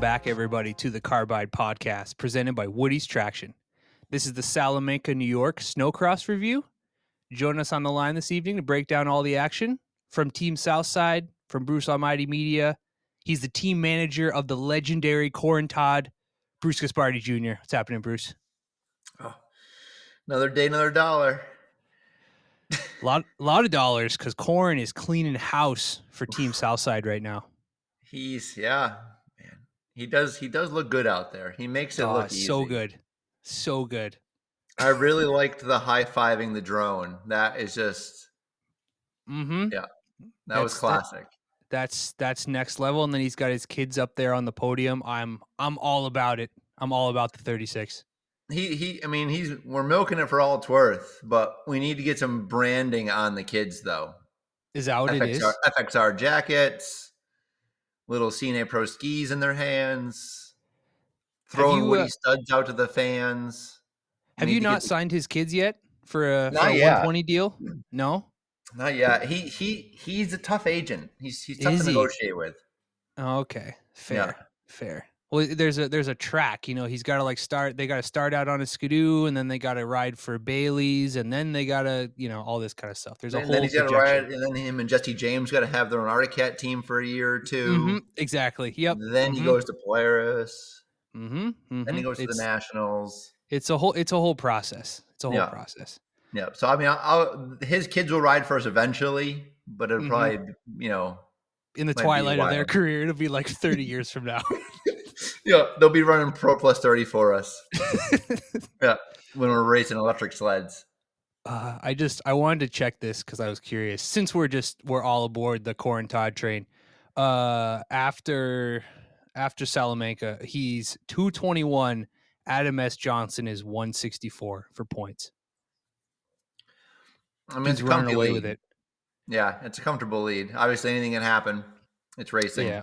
Welcome back, everybody, to the Carbide Podcast presented by Woody's Traction. This is the Salamanca, New York Snocross review. Join us on the line this evening to break down all the action from Team Southside, from Bruce Almighty Media. He's the team manager of the legendary Corin Todd, Bruce Gaspardi Jr. What's happening, Bruce? Oh, another day, another dollar. A lot, a lot of dollars because Corin is cleaning house for Team Southside right now. He's yeah. He does he does look good out there. He makes it Oh, look easy. so good, so good. I really liked the high fiving the drone. That is just Mm-hmm. Yeah, that was That's- that- classic. That's that's next level. And then he's got his kids up there on the podium. I'm I'm all about it. I'm all about the 36. He he. I mean, he's we're milking it for all it's worth, but we need to get some branding on the kids though. Is that what it is? FXR, FXR jackets, little C&A Pro skis in their hands, throwing you, Woody uh, studs out to the fans. Have you not the- signed his kids yet for a, for a 120 deal? No. Not yet. He he he's a tough agent. He's he's tough Is to he? negotiate with. Oh, okay. Fair. Yeah. Fair. Well, there's a there's a track. You know, he's got to like start. They got to start out on a Ski-Doo, and then they got to ride for Bailey's, and then they got to you know all this kind of stuff. There's a and whole. then he's got to ride, and then him and Jesse James got to have their own Arctic Cat team for a year or 2 Mhm, Exactly. Yep. Then he Mhm. goes to Polaris. Mm-hmm. Then he goes to it's, the Nationals. It's a whole. It's a whole process. It's a whole Yeah. process. Yeah. So I mean, I'll, I'll, his kids will ride first eventually, but it'll Mhm. probably you know In the twilight of their career, it'll be like 30 years from now. yeah they'll be running Pro Plus thirty for us. yeah, when we're racing electric sleds. Uh, I just I wanted to check this because I was curious. Since we're just we're all aboard the Corin Todd train, uh, after after Salamanca, he's two twenty one. Adam S. Johnson is one sixty four for points. I mean, He's running away lead. with it. Yeah, it's a comfortable lead. Obviously, anything can happen. It's racing. Yeah,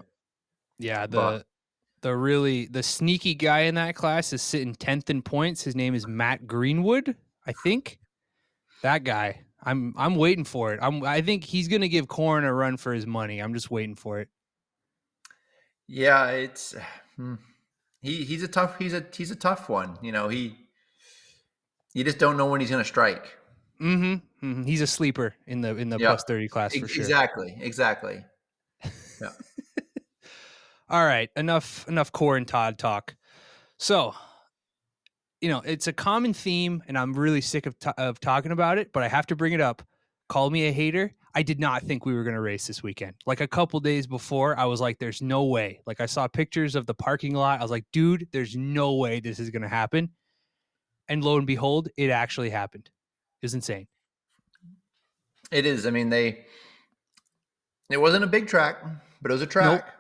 yeah. The But- the really the sneaky guy in that class is sitting tenth in points. His name is Matt Greenwood, I think. That guy. I'm I'm waiting for it. I'm I think he's gonna give Corin a run for his money. I'm just waiting for it. Yeah, it's hmm. he he's a tough he's a he's a tough one. You know, he you just don't know when he's going to strike. Mm-hmm, hmm He's a sleeper in the in the Yeah. plus thirty class for Ex- sure. Exactly, exactly. All right, enough enough Corin Todd talk. So, you know, it's a common theme, and I'm really sick of ta- of talking about it, but I have to bring it up. Call me a hater. I did not think we were going to race this weekend. Like a couple days before, I was like, "There's no way." Like I saw pictures of the parking lot. I was like, "Dude, there's no way this is going to happen." And lo and behold, it actually happened. It was insane. It is. I mean, they it wasn't a big track, but it was a track.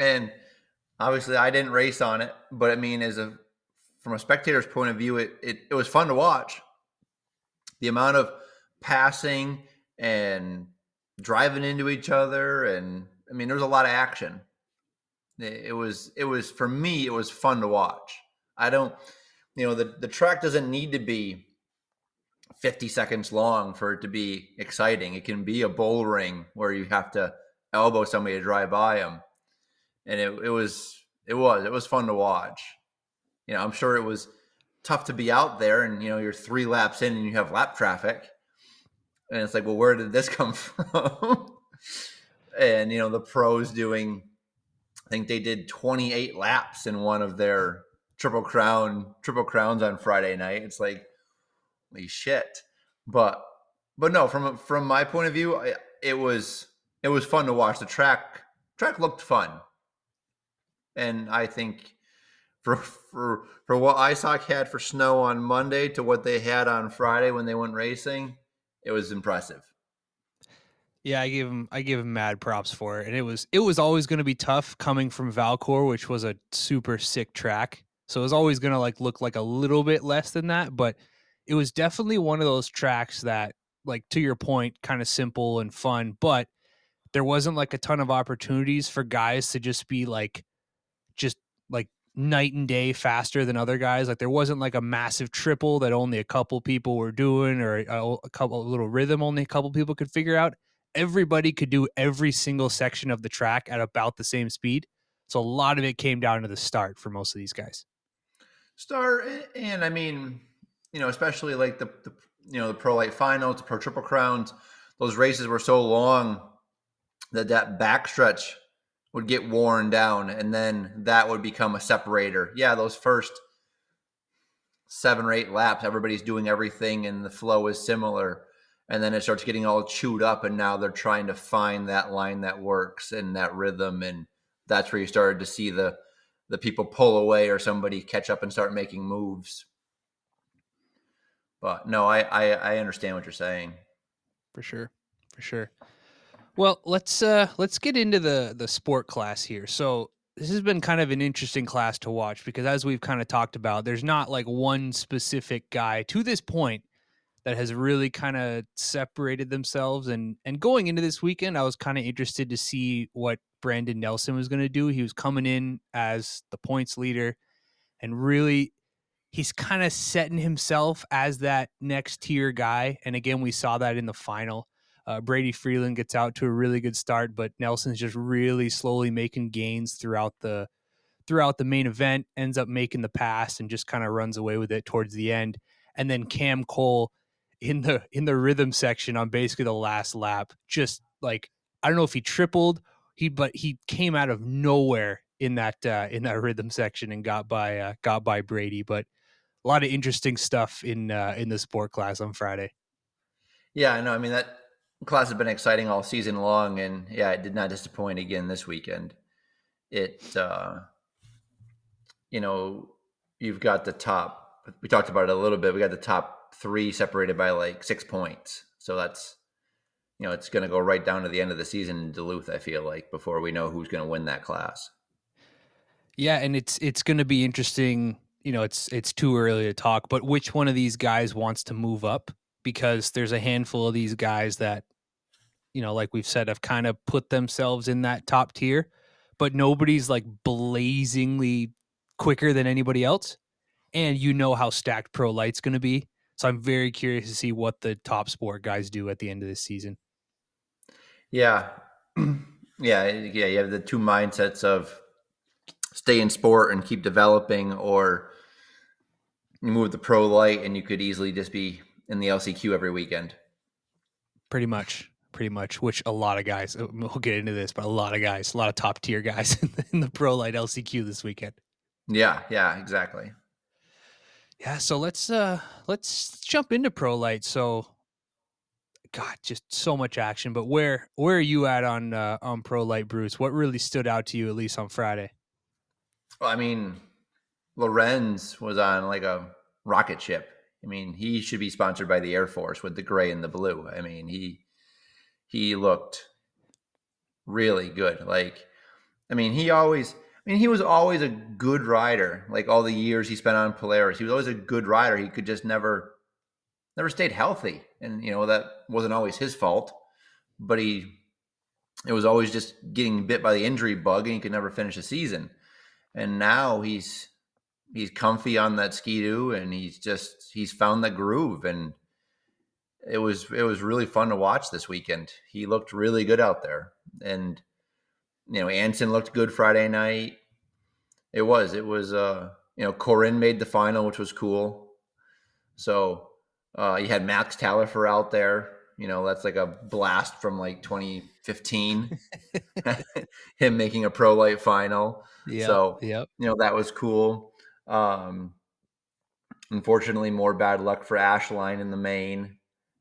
And obviously I didn't race on it, but I mean as a from a spectator's point of view, it it, it was fun to watch. The amount of passing and driving into each other and I mean there was a lot of action. It, it was it was for me it was fun to watch. I don't you know the the track doesn't need to be 50 seconds long for it to be exciting. It can be a bull ring where you have to elbow somebody to drive by them. And it, it was, it was, it was fun to watch. You know, I'm sure it was tough to be out there and, you know, you're three laps in and you have lap traffic. And it's like, well, where did this come from? and, you know, the pros doing, I think they did 28 laps in one of their triple crown, triple crowns on Friday night. It's like, holy shit but but no from from my point of view I, it was it was fun to watch the track track looked fun and i think for for for what isoc had for snow on monday to what they had on friday when they went racing it was impressive Yeah, I give him I give him mad props for it. And it was it was always going to be tough coming from Valcor, which was a super sick track. So it was always going to like look like a little bit less than that, but it was definitely one of those tracks that like to your point kind of simple and fun, but there wasn't like a ton of opportunities for guys to just be like like night and day faster than other guys. Like there wasn't like a massive triple that only a couple people were doing or a, a couple a little rhythm only a couple people could figure out everybody could do every single section of the track at about the same speed. So a lot of it came down to the start for most of these guys. Start and I mean, you know, especially like the, the you know the pro light finals, the pro triple crowns, those races were so long that that backstretch would get worn down, and then that would become a separator. Yeah, those first seven or eight laps, everybody's doing everything, and the flow is similar and then it starts getting all chewed up and now they're trying to find that line that works and that rhythm and that's where you started to see the the people pull away or somebody catch up and start making moves. But no i i, I understand what you're saying. For sure for sure well let's uh let's get into the the sport class here so this has been kind of an interesting class to watch because as we've kind of talked about there's not like one specific guy to this point that has really kind of separated themselves and and going into this weekend I was kind of interested to see what Brandon Nelson was going to do. He was coming in as the points leader and really he's kind of setting himself as that next tier guy and again we saw that in the final. Uh, Brady Freeland gets out to a really good start, but Nelson's just really slowly making gains throughout the throughout the main event. Ends up making the pass and just kind of runs away with it towards the end. And then Cam Cole in the in the rhythm section on basically the last lap. Just like I don't know if he tripled, he but he came out of nowhere in that uh, in that rhythm section and got by uh, got by Brady. But a lot of interesting stuff in uh, in the sport class on Friday. Yeah, I know. I mean that class has been exciting all season long, and yeah, it did not disappoint again this weekend. It, uh, you know, you've got the top. We talked about it a little bit. We got the top three separated by like six points. So that's you know, it's going to go right down to the end of the season in Duluth. I feel like before we know who's going to win that class. Yeah, and it's it's going to be interesting. You know, it's it's too early to talk, but which one of these guys wants to move up? Because there's a handful of these guys that, you know, like we've said, have kind of put themselves in that top tier, but nobody's like blazingly quicker than anybody else. And you know how stacked Pro Light's going to be. So I'm very curious to see what the top sport guys do at the end of this season. Yeah. yeah. Yeah. You have the two mindsets of stay in sport and keep developing, or you move the pro light and you could easily just be in the LCQ every weekend. Pretty much. Pretty much, which a lot of guys, uh, we'll get into this, but a lot of guys, a lot of top tier guys in the, in the pro light LCQ this weekend. Yeah. Yeah. Exactly. Yeah, so let's uh let's jump into pro light. So God, just so much action. But where where are you at on uh, on pro light, Bruce? What really stood out to you at least on Friday? Well, I mean, Lorenz was on like a rocket ship. I mean, he should be sponsored by the Air Force with the gray and the blue. I mean, he he looked really good. Like, I mean, he always I mean, he was always a good rider. Like all the years he spent on Polaris, he was always a good rider. He could just never, never stayed healthy, and you know that wasn't always his fault. But he, it was always just getting bit by the injury bug, and he could never finish a season. And now he's he's comfy on that Ski-Doo, and he's just he's found the groove, and it was it was really fun to watch this weekend. He looked really good out there, and you know, Anson looked good Friday night. It was, it was, uh, you know, Corin made the final, which was cool. So uh, you had Max Tallifer out there. You know, that's like a blast from like 2015. Him making a pro light final. Yeah. So, yep. you know, that was cool. Um, unfortunately, more bad luck for Ashline in the main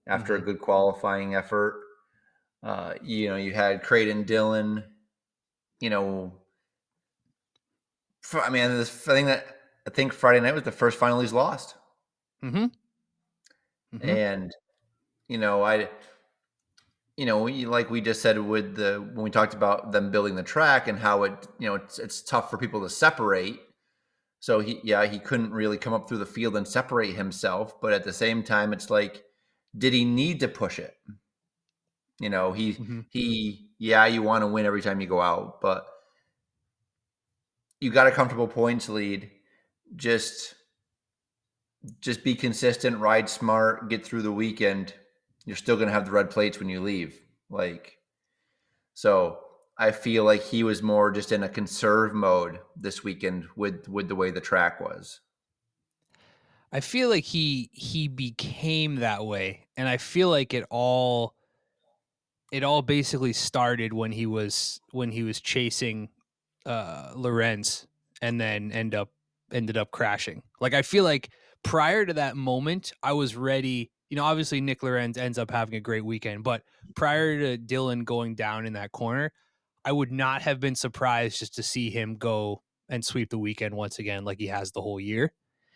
after mm-hmm. a good qualifying effort. Uh, you know, you had Creighton Dillon you know, I mean, this thing that I think Friday night was the first final he's lost. Mm-hmm. Mm-hmm. And you know, I, you know, like we just said with the when we talked about them building the track and how it, you know, it's it's tough for people to separate. So he, yeah, he couldn't really come up through the field and separate himself. But at the same time, it's like, did he need to push it? You know, he mm-hmm. he yeah, you want to win every time you go out, but you got a comfortable points lead. Just just be consistent, ride smart, get through the weekend. You're still going to have the red plates when you leave. Like so I feel like he was more just in a conserve mode this weekend with with the way the track was. I feel like he he became that way, and I feel like it all it all basically started when he was when he was chasing uh Lorenz and then end up ended up crashing. Like I feel like prior to that moment, I was ready. You know, obviously Nick Lorenz ends up having a great weekend, but prior to Dillon going down in that corner, I would not have been surprised just to see him go and sweep the weekend once again, like he has the whole year.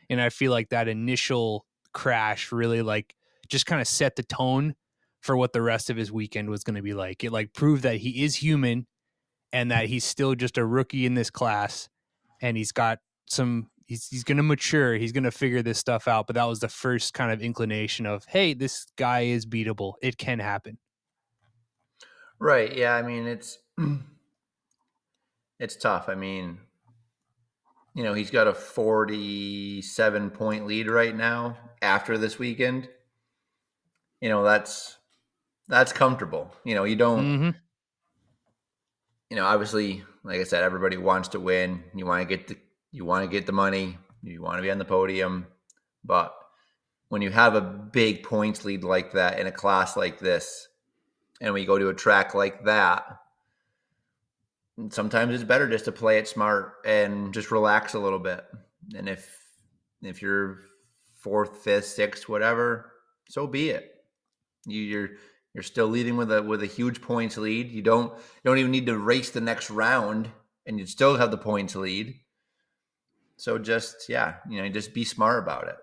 And I feel like that initial crash really like just kind of set the tone for what the rest of his weekend was going to be like. It like proved that he is human and that he's still just a rookie in this class and he's got some he's he's going to mature, he's going to figure this stuff out, but that was the first kind of inclination of, hey, this guy is beatable. It can happen. Right. Yeah, I mean, it's it's tough. I mean, you know, he's got a 47 point lead right now after this weekend. You know, that's that's comfortable. You know, you don't mm-hmm. you know, obviously, like I said, everybody wants to win. You want to get the you want to get the money, you want to be on the podium, but when you have a big points lead like that in a class like this, and we go to a track like that, sometimes it's better just to play it smart and just relax a little bit. And if if you're fourth, fifth, sixth, whatever, so be it. You, you're you're still leading with a with a huge points lead. You don't you don't even need to race the next round, and you still have the points lead. So just yeah, you know, just be smart about it.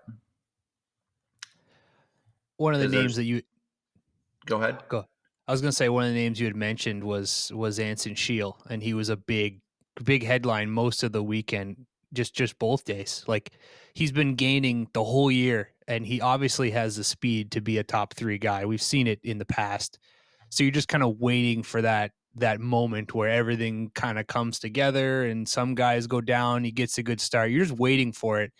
One of the names that you go ahead. Go. I was going to say one of the names you had mentioned was was Anson Shiel, and he was a big big headline most of the weekend, just just both days. Like he's been gaining the whole year, and he obviously has the speed to be a top three guy. We've seen it in the past, so you're just kind of waiting for that that moment where everything kind of comes together, and some guys go down, he gets a good start. You're just waiting for it,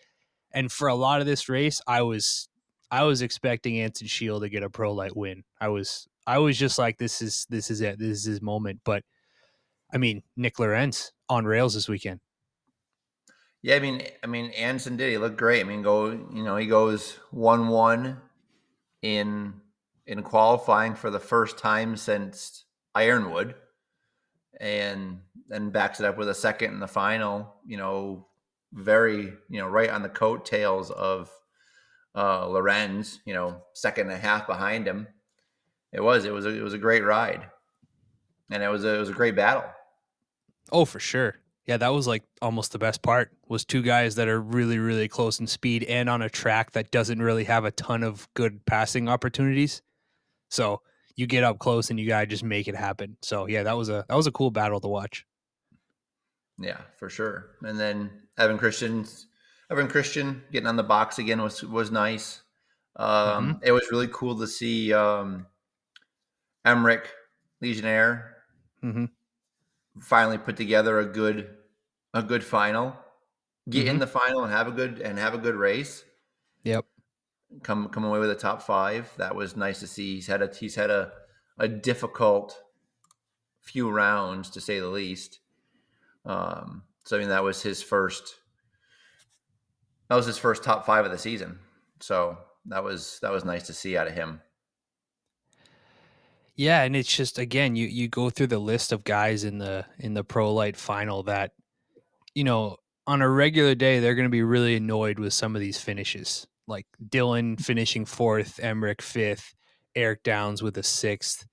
and for a lot of this race, I was I was expecting Anson Shiel to get a pro light win. I was I was just like, this is this is it, this is his moment. But I mean, Nick Lorenz on rails this weekend. Yeah, I mean, I mean, Anson did. He looked great. I mean, go, you know, he goes one one in in qualifying for the first time since Ironwood, and then backs it up with a second in the final. You know, very, you know, right on the coattails of uh Lorenz. You know, second and a half behind him it was. It was. A, it was a great ride, and it was. A, it was a great battle. Oh, for sure. Yeah, that was like almost the best part. Was two guys that are really, really close in speed and on a track that doesn't really have a ton of good passing opportunities. So you get up close and you gotta just make it happen. So yeah, that was a that was a cool battle to watch. Yeah, for sure. And then Evan Christian's Evan Christian getting on the box again was was nice. Um, mm-hmm. It was really cool to see um, Emmerich Legionnaire mm-hmm. finally put together a good a good final. Get mm-hmm. in the final and have a good and have a good race. Yep. Come come away with a top five. That was nice to see. He's had a he's had a a difficult few rounds to say the least. Um, so I mean that was his first that was his first top five of the season. So that was that was nice to see out of him. Yeah, and it's just again, you you go through the list of guys in the in the pro light final that you know, on a regular day they're going to be really annoyed with some of these finishes. Like Dillon finishing 4th, Emmerich 5th, Eric Downs with a 6th.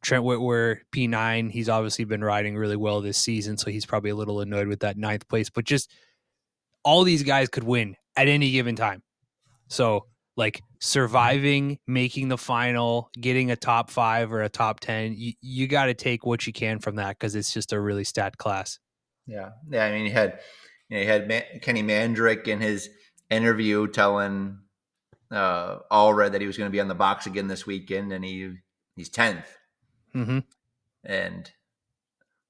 Trent Whitwer P9, he's obviously been riding really well this season, so he's probably a little annoyed with that ninth place, but just all these guys could win at any given time. So like surviving, making the final, getting a top five or a top 10, you, you got to take what you can from that because it's just a really stat class. Yeah. Yeah. I mean, you had, you know, you had Man- Kenny Mandrick in his interview telling uh, Allred that he was going to be on the box again this weekend and he he's 10th. Mm-hmm. And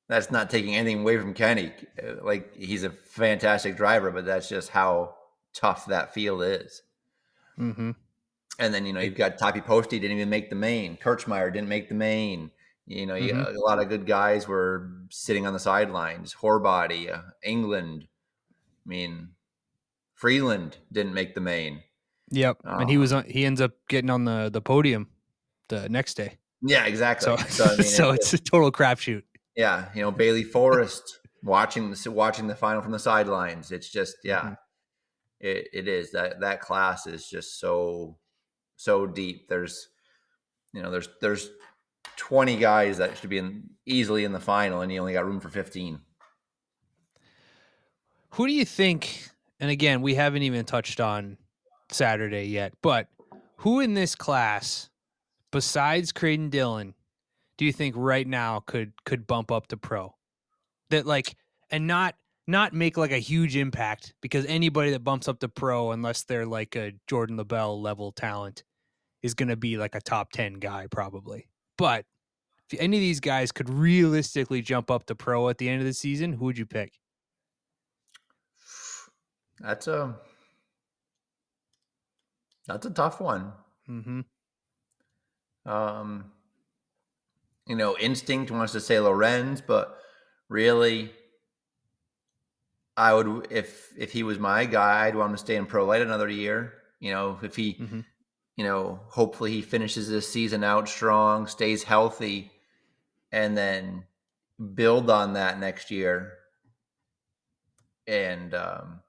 that's not taking anything away from Kenny. Like he's a fantastic driver, but that's just how tough that field is. Mm-hmm. And then you know you've got Tapi Posty didn't even make the main. Kirchmeier didn't make the main. You know, mm-hmm. a lot of good guys were sitting on the sidelines. Horbody, uh, England. I mean, Freeland didn't make the main. Yep, and he was on. He ends up getting on the the podium the next day. Yeah, exactly. So, so, I mean, so it's, it's, a total crapshoot. Yeah, you know Bailey Forrest watching the watching the final from the sidelines. It's just yeah, mm-hmm. It, it is that that class is just so so deep. There's you know there's there's 20 guys that should be in easily in the final, and you only got room for 15. Who do you think? And again, we haven't even touched on Saturday yet, but who in this class, besides Creighton Dillon, do you think right now could could bump up to pro? That like and not not make like a huge impact because anybody that bumps up to pro, unless they're like a Jordan LaBelle level talent, is going to be like a top 10 guy probably. But if any of these guys could realistically jump up to pro at the end of the season, who would you pick? That's a that's a tough one. Mm-hmm. Um, you know, instinct wants to say Lorenz, but really, I would if if he was my guy, I'd want him to stay in pro light another year. You know, if he, mm-hmm. you know, hopefully he finishes this season out strong, stays healthy, and then build on that next year, and um,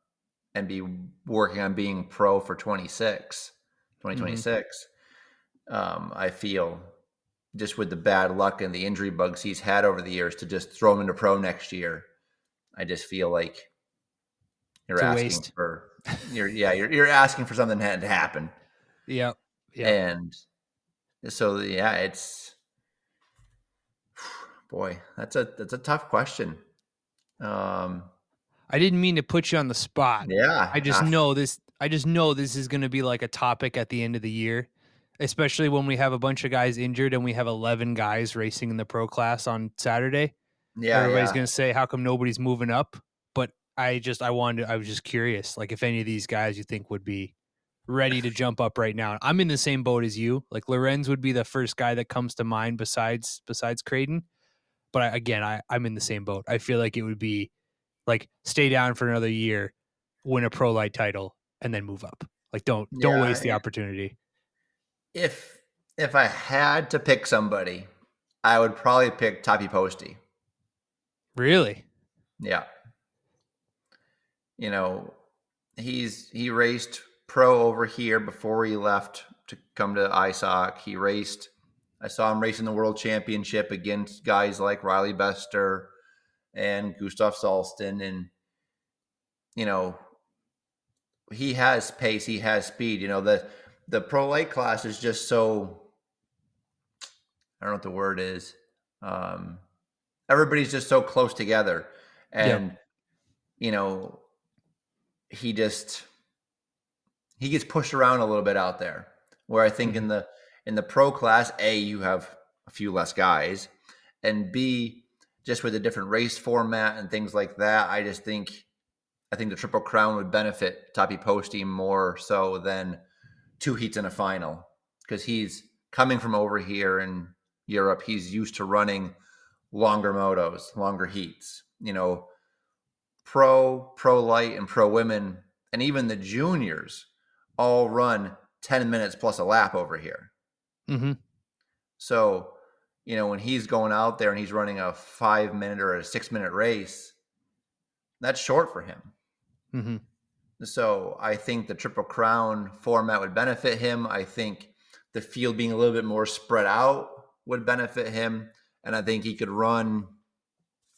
and be working on being pro for 26, 2026. Mm-hmm. Um, I feel just with the bad luck and the injury bugs he's had over the years to just throw him into pro next year. I just feel like you're asking waste. for you're yeah, you're you're asking for something to happen. Yeah. Yeah. And so yeah, it's boy, that's a that's a tough question. Um I didn't mean to put you on the spot. Yeah. I just know this I just know this is going to be like a topic at the end of the year, especially when we have a bunch of guys injured and we have 11 guys racing in the pro class on Saturday. Yeah. Everybody's yeah. going to say how come nobody's moving up? I just I wanted I was just curious like if any of these guys you think would be ready to jump up right now. I'm in the same boat as you. Like Lorenz would be the first guy that comes to mind besides besides Creighton. But I, again, I I'm in the same boat. I feel like it would be like stay down for another year, win a pro light title, and then move up. Like don't don't yeah, waste the opportunity. If if I had to pick somebody, I would probably pick Tapi Posty. Really? Yeah. You know, he's he raced pro over here before he left to come to ISOC. He raced I saw him racing the world championship against guys like Riley Bester, and Gustav Salston. And, you know, he has pace, he has speed. You know, the the pro light class is just so I don't know what the word is. Um, everybody's just so close together. And, yeah. you know, he just he gets pushed around a little bit out there. Where I think in mm-hmm. the in the pro class, A, you have a few less guys, and B, just with a different race format and things like that, I just think I think the Triple Crown would benefit Tapi Posty more so than two heats in a final because he's coming from over here in Europe. He's used to running longer motos, longer heats. You know, pro, pro light, and pro women, and even the juniors all run 10 minutes plus a lap over here. Mm-hmm. So you know, when he's going out there and he's running a five minute or a six minute race, that's short for him. Mm-hmm. So I think the Triple Crown format would benefit him. I think the field being a little bit more spread out would benefit him. And I think he could run,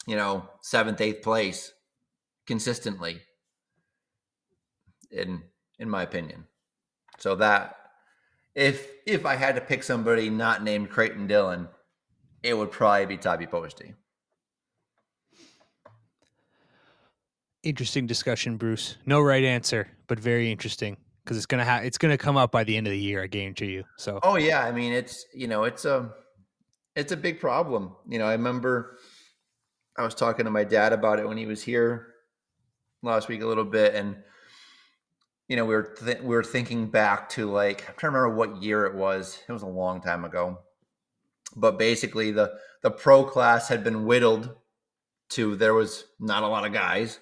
you know, seventh, eighth place consistently, in in my opinion. So that if if I had to pick somebody not named Creighton Dillon, it would probably be Tapi Posty. Interesting discussion, Bruce. No right answer, but very interesting because it's gonna ha- it's gonna come up by the end of the year. I guarantee you. So. Oh yeah, I mean it's you know it's a it's a big problem. You know, I remember I was talking to my dad about it when he was here last week a little bit, and you know we were th- we were thinking back to like I'm trying to remember what year it was. It was a long time ago but basically the the pro class had been whittled to there was not a lot of guys,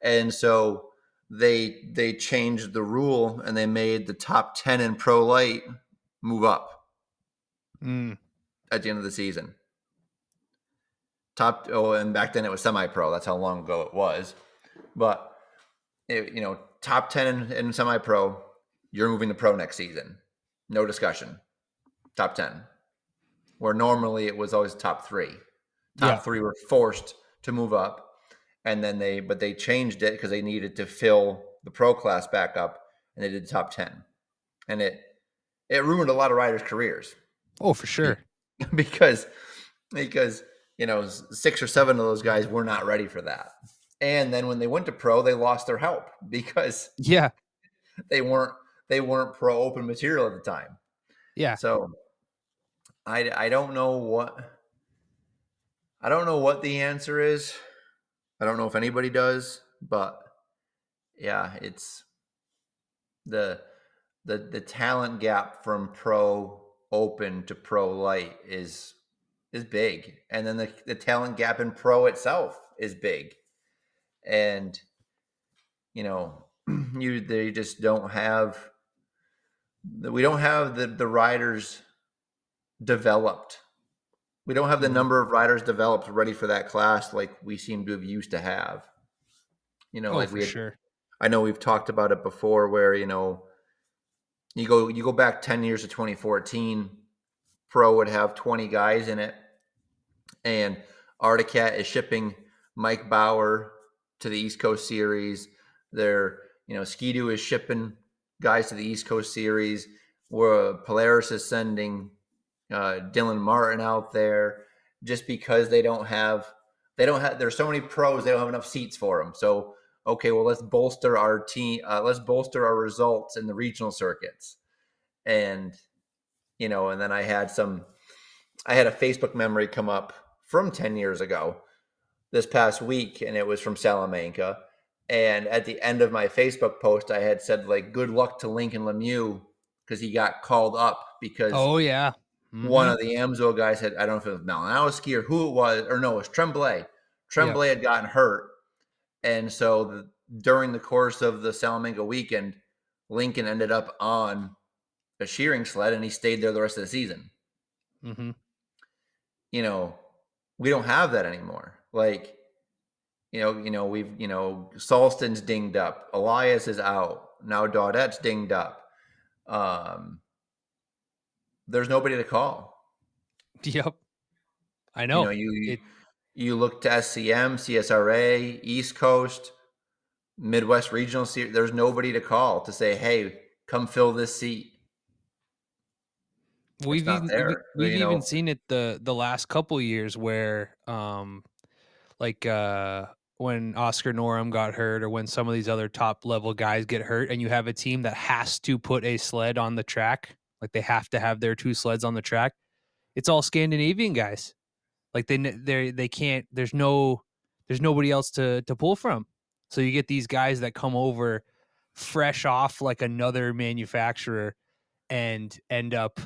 and so they they changed the rule and they made the top ten in pro light move up Mm. at the end of the season. Top oh, and back then it was semi-pro. That's how long ago it was. But it, you know, top ten in, in semi-pro, you're moving to pro next season. No discussion. Top ten. Where normally it was always top three. Top Yeah. three were forced to move up, and then they but they changed it because they needed to fill the pro class back up, and they did top ten, and it it ruined a lot of riders' careers Oh, for sure. because because you know six or seven of those guys were not ready for that and then when they went to pro they lost their help because Yeah. they weren't they weren't pro open material at the time Yeah. so i i don't know what i don't know what the answer is i don't know if anybody does but yeah it's the the the talent gap from pro open to pro light is is big and then the, the talent gap in pro itself is big and you know you they just don't have we don't have the the riders developed we don't have the Mhm. number of riders developed ready for that class like we seem to have used to have you know oh, like we had, sure. I know we've talked about it before where, you know, you go you go back 10 years to 2014, Pro would have 20 guys in it. And Arctic Cat is shipping Mike Bauer to the East Coast series. They're, you know, Ski-Doo is shipping guys to the East Coast series. Where Polaris is sending uh, Dylan Martin out there just because they don't have they don't have there's so many pros they don't have enough seats for them. So okay, well, let's bolster our team. Uh, let's bolster our results in the regional circuits. And, you know, and then I had some, I had a Facebook memory come up from 10 years ago this past week, and it was from Salamanca. And at the end of my Facebook post, I had said, like, good luck to Lincoln Lemieux because he got called up because Oh, yeah. one Mhm. of the Amsoil guys had, I don't know if it was Malinowski or who it was, or no, it was Tremblay. Tremblay had gotten hurt. And so the, during the course of the Salamanca weekend, Lincoln ended up on a Scheuring sled and he stayed there the rest of the season. Mhm. You know, we don't have that anymore. Like, you know, you know, we've, you know, Salston's dinged up, Elias is out, now Daudette's dinged up. Um, there's nobody to call. Yep. I you know. know you it- you look to SCM, CSRA, East Coast, Midwest Regional Series. There's nobody to call to say, "Hey, come fill this seat." we've even we've you even seen it the the last couple years where um like uh when Oscar Norum got hurt or when some of these other top level guys get hurt and you have a team that has to put a sled on the track like they have to have their two sleds on the track it's all Scandinavian guys. Like they they they can't there's no there's nobody else to to pull from. So you get these guys that come over fresh off like another manufacturer and end up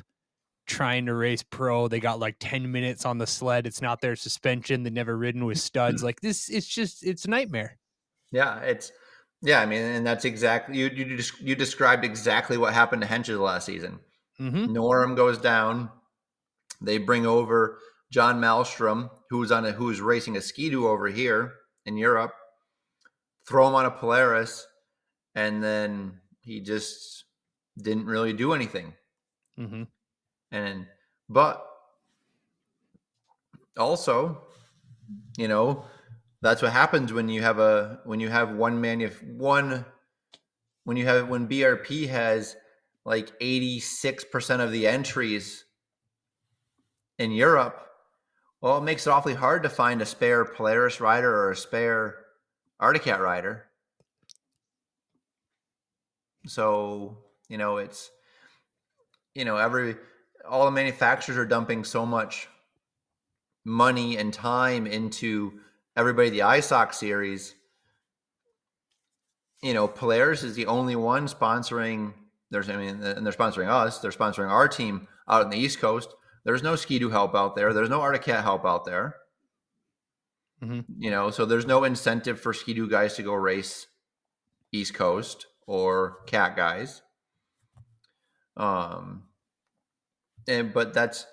trying to race pro. They got like 10 minutes on the sled. It's not their suspension. They've never ridden with studs. Like this, it's just, it's a nightmare. Yeah, it's yeah. I mean, and that's exactly you. You just you described exactly what happened to Hentges last season. Mm-hmm. Norm goes down. They bring over John Malmstrom, who's on a who's racing a Ski-Doo over here in Europe. Throw him on a Polaris, and then he just didn't really do anything. Mm-hmm. And but also, you know, that's what happens when you have a when you have one manuf one when you have when BRP has like 86% of the entries in Europe, well, it makes it awfully hard to find a spare Polaris rider or a spare Arctic Cat rider. So, you know, it's you know, every all the manufacturers are dumping so much money and time into everybody the ISOC series. You know, Polaris is the only one sponsoring. There's, I mean, and they're sponsoring us. They're sponsoring our team out on the East Coast. There's no Ski-Doo help out there. There's no Arctic Cat help out there. Mhm. You know, so there's no incentive for Ski-Doo guys to go race East Coast or Cat guys. Um, and but that's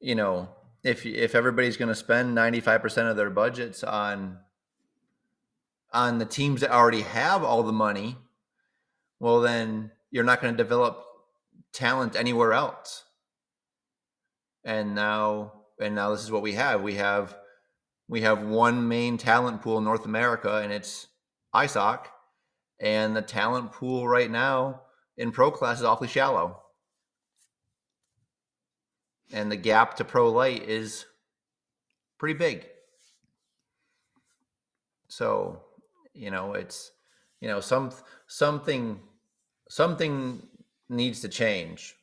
you know if if everybody's going to spend 95% of their budgets on on the teams that already have all the money well then you're not going to develop talent anywhere else. And now and now this is what we have. We have we have one main talent pool in north america and it's isoc and the talent pool right now in pro class is awfully shallow and the gap to pro light is pretty big. So, you know, it's you know, some something something needs to change.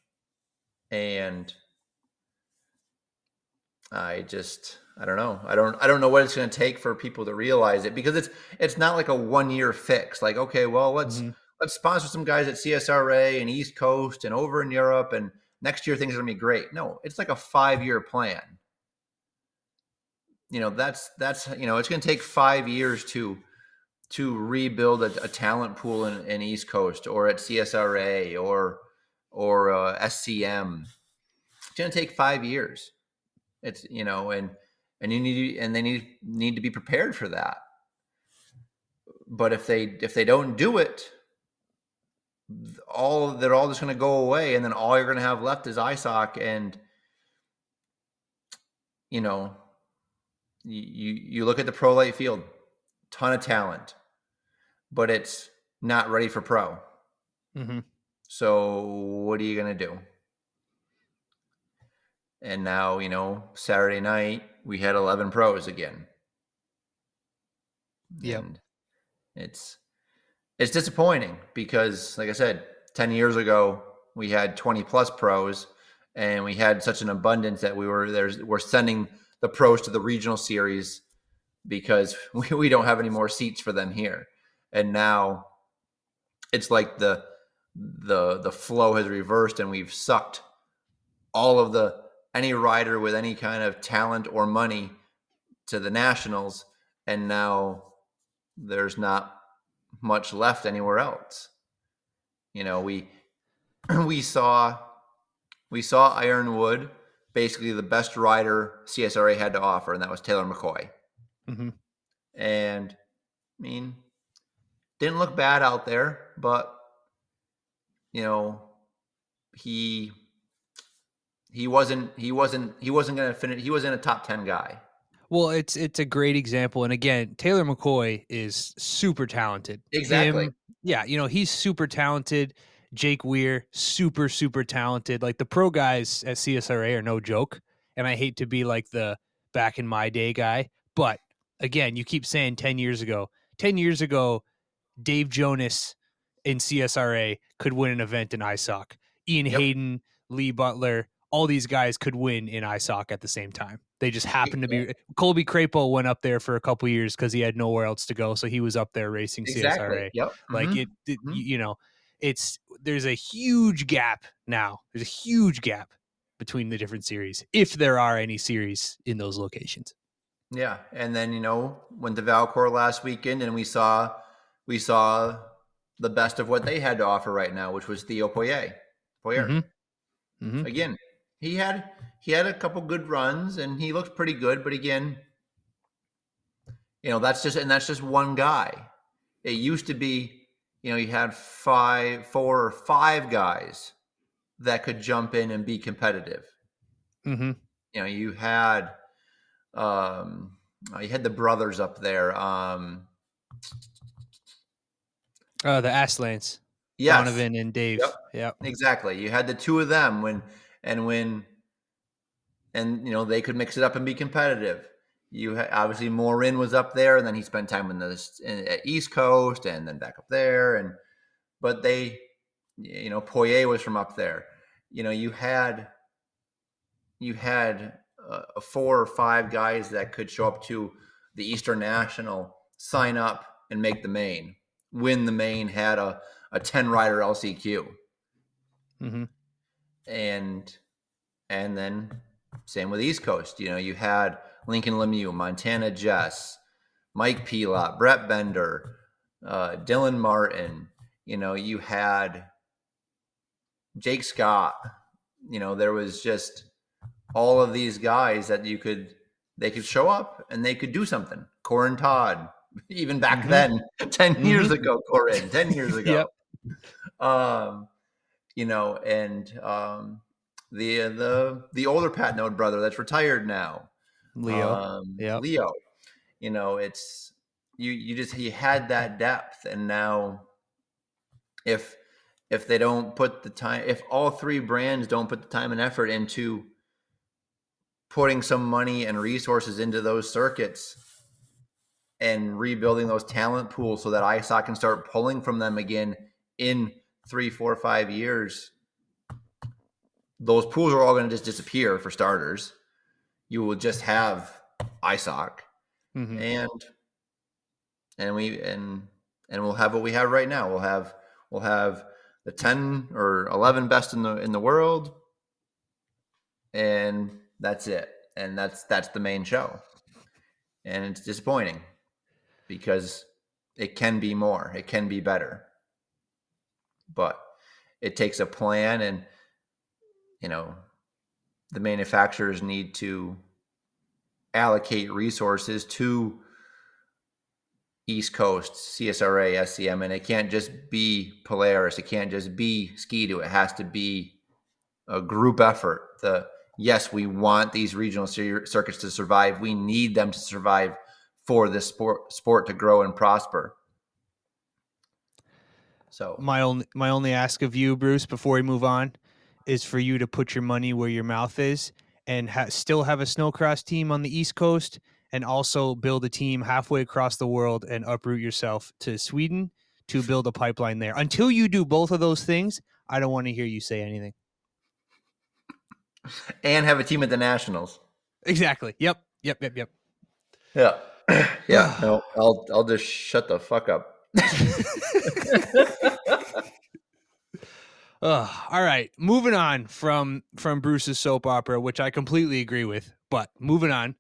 And I just I don't know. I don't I don't know what it's going to take for people to realize it because it's it's not like a one year fix. Like okay, well, let's mm-hmm. let's sponsor some guys at CSRA and East Coast and over in Europe and next year things are going to be great. No, it's like a five year plan. You know, that's that's you know, it's going to take five years to to rebuild a, a talent pool in, in, East Coast or at CSRA or or uh, SCM. It's going to take five years. It's you know, and and you need and they need need to be prepared for that. But if they if they don't do it, all they're all just going to go away, and then all you're going to have left is ISOC, and you know, you you look at the pro light field, ton of talent, but it's not ready for pro. Mm-hmm. So what are you going to do? And now, you know, Saturday night we had 11 pros again. Yeah. It's it's disappointing because, like I said, 10 years ago, we had 20 plus pros and we had such an abundance that we were there's we're sending the pros to the regional series because we, we don't have any more seats for them here. And now it's like the the the flow has reversed and we've sucked all of the any rider with any kind of talent or money to the nationals and now there's not much left anywhere else. You know, we we saw we saw Ironwood basically the best rider CSRA had to offer, and that was Taylor McCoy. Mm-hmm. And I mean, didn't look bad out there, but you know, he he wasn't he wasn't he wasn't going to finish. He wasn't a top ten guy. Well, it's it's a great example, and again, Taylor McCoy is super talented. Exactly. Him, yeah, you know he's super talented. Jake Weir, super super talented. Like the pro guys at CSRA are no joke, and I hate to be like the back in my day guy, but again, you keep saying ten years ago. Ten years ago, Dave Jonas in CSRA could win an event in ISOC. Ian yep. Hayden, Lee Butler, all these guys could win in ISOC at the same time. They just happened to be. Colby Crapo went up there for a couple years because he had nowhere else to go, so he was up there racing exactly. CSRA. Yep. Like mm-hmm. it, it mm-hmm. you know, it's there's a huge gap now. There's a huge gap between the different series, if there are any series in those locations. Yeah, and then you know went to Valcor last weekend, and we saw we saw the best of what they had to offer right now, which was Theo Poirier. Poirier. Mm-hmm. Mm-hmm. Again, he had he had a couple good runs and he looked pretty good, but again, you know, that's just and that's just one guy. It used to be, you know, you had five, four or five guys that could jump in and be competitive. Mm-hmm. You know, you had um you had the brothers up there. Um Oh, the Astlans. Yes. Donovan and Dave. Yep. yep. Exactly. You had the two of them when and when and you know they could mix it up and be competitive. You ha- obviously Morin was up there, and then he spent time in the in, at East Coast, and then back up there, and but they, you know, Poirier was from up there. You know, you had you had uh, four or five guys that could show up to the Eastern National, sign up, and make the main. Win the main had a a ten rider LCQ. Mm-hmm and and then Same with East Coast. You know, you had Lincoln Lemieux, Montana Jess, Mike Pelot, Brett Bender, uh, Dylan Martin. You know, you had Jake Scott. You know, there was just all of these guys that you could they could show up and they could do something. Corin Todd, even back mm-hmm. then, 10 mm-hmm. years ago, Corin, 10 years ago. yep. Um, you know, and um, the the the older Patnode brother that's retired now, Leo. Um, yeah, Leo. You know, it's you. You just he had that depth, and now if if they don't put the time, if all three brands don't put the time and effort into putting some money and resources into those circuits and rebuilding those talent pools so that ISOC can start pulling from them again in three, four, five years, those pools are all going to just disappear for starters. You will just have ISOC, mm-hmm. and and we and and we'll have what we have right now. We'll have we'll have the ten or eleven best in the in the world, and that's it. And that's that's the main show, and it's disappointing because it can be more. It can be better but it takes a plan and you know the manufacturers need to allocate resources to East Coast, CSRA, SCM, and it can't just be Polaris. It can't just be Ski-Doo. It has to be a group effort. The yes, we want these regional circuits to survive. We need them to survive for this sport sport to grow and prosper. So my only my only ask of you, Bruce, before we move on, is for you to put your money where your mouth is and ha- still have a snocross team on the East Coast, and also build a team halfway across the world and uproot yourself to Sweden to build a pipeline there. Until you do both of those things, I don't want to hear you say anything. And have a team at the Nationals. Exactly. Yep. Yep. Yep. Yep. Yeah. yeah. no, I'll I'll just shut the fuck up. All right, moving on from from Bruce's soap opera, which I completely agree with. But moving on,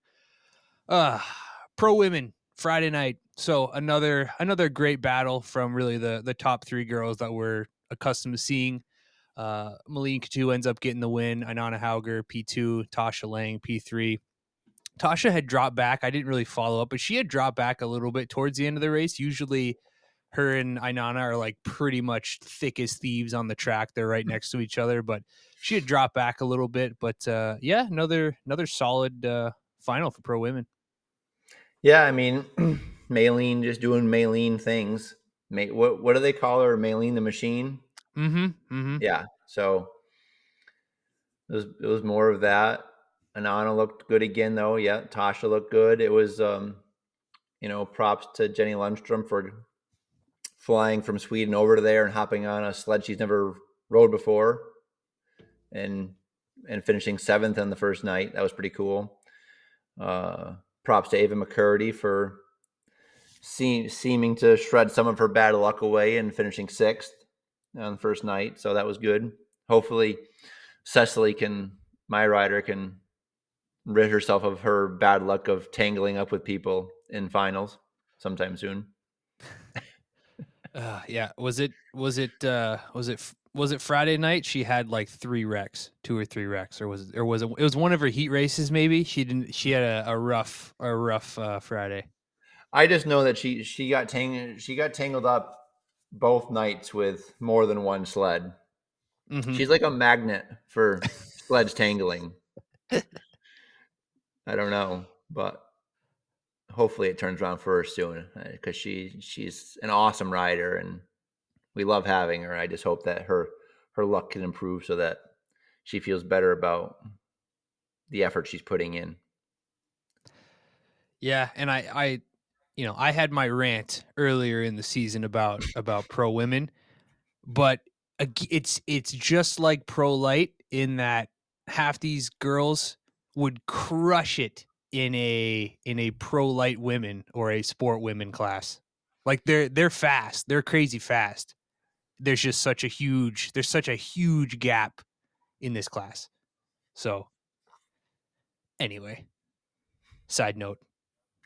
uh, pro women Friday night. So another another great battle from really the the top three girls that we're accustomed to seeing. Uh, Malene Coutu ends up getting the win. Anana Hauger P two, Tasha Lang P three. Tasha had dropped back. I didn't really follow up, but she had dropped back a little bit towards the end of the race. Usually her and Inanna are like pretty much thick as thieves on the track. They're right mm. next to each other, but she had dropped back a little bit. But uh, yeah, another another solid uh, final for pro women. Yeah, I mean, Maylene just doing Maylene things. May, what what do they call her? Maylene the machine. Mm-hmm. mm-hmm. Yeah. So it was it was more of that. Inanna looked good again, though. Yeah, Tasha looked good. It was, um, you know, props to Jenny Lundstrom for flying from Sweden over to there and hopping on a sled she's never rode before, and and finishing seventh on the first night. That was pretty cool. Uh, props to Ava McCurdy for seem, seeming to shred some of her bad luck away and finishing sixth on the first night. So that was good. Hopefully, Cecily can, my rider, can rid herself of her bad luck of tangling up with people in finals sometime soon. Uh, yeah. Was it was it uh was it was it Friday night? She had like three wrecks, two or three wrecks, or was it, or was it? It was one of her heat races. Maybe she didn't. She had a, a rough a rough uh, Friday. I just know that she she got tang she got tangled up both nights with more than one sled. Mm-hmm. She's like a magnet for sledge tangling. I don't know, but hopefully it turns around for her soon because uh, she she's an awesome rider and we love having her. I just hope that her her luck can improve so that she feels better about the effort she's putting in. Yeah, and I I you know, I had my rant earlier in the season about about pro women, but it's it's just like pro light in that half these girls would crush it in a in a pro light women or a sport women class. Like they're they're fast. They're crazy fast. There's just such a huge there's such a huge gap in this class. So Anyway, side note,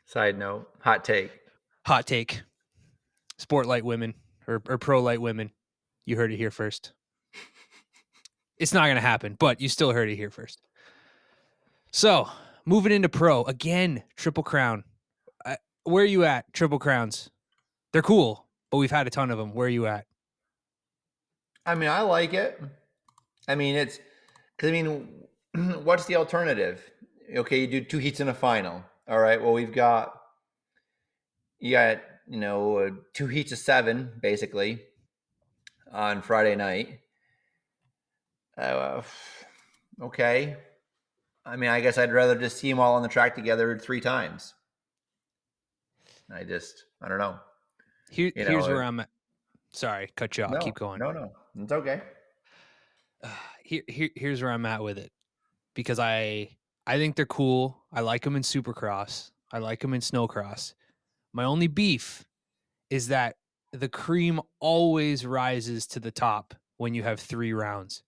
Side note, hot take. hot take: sport light women or, or pro light women. You heard it here first. It's not going to happen, but you still heard it here first. So, moving into pro again, triple crown. Uh, where are you at? Triple crowns. They're cool, but we've had a ton of them. Where are you at? I mean, I like it. I mean, it's because I mean, what's the alternative? Okay, you do two heats in a final. All right. Well, we've got you got you know uh, two heats of seven basically on Friday night. Uh, okay. I mean, I guess I'd rather just see them all on the track together three times. I just, I don't know. Here, You here's know, where I'm at. Sorry, cut you off. no, Keep going. No, no, it's okay. uh, here, here here's where I'm at with it because I I think they're cool. I like them in Supercross. I like them in Snocross. My only beef is that the cream always rises to the top when you have three rounds.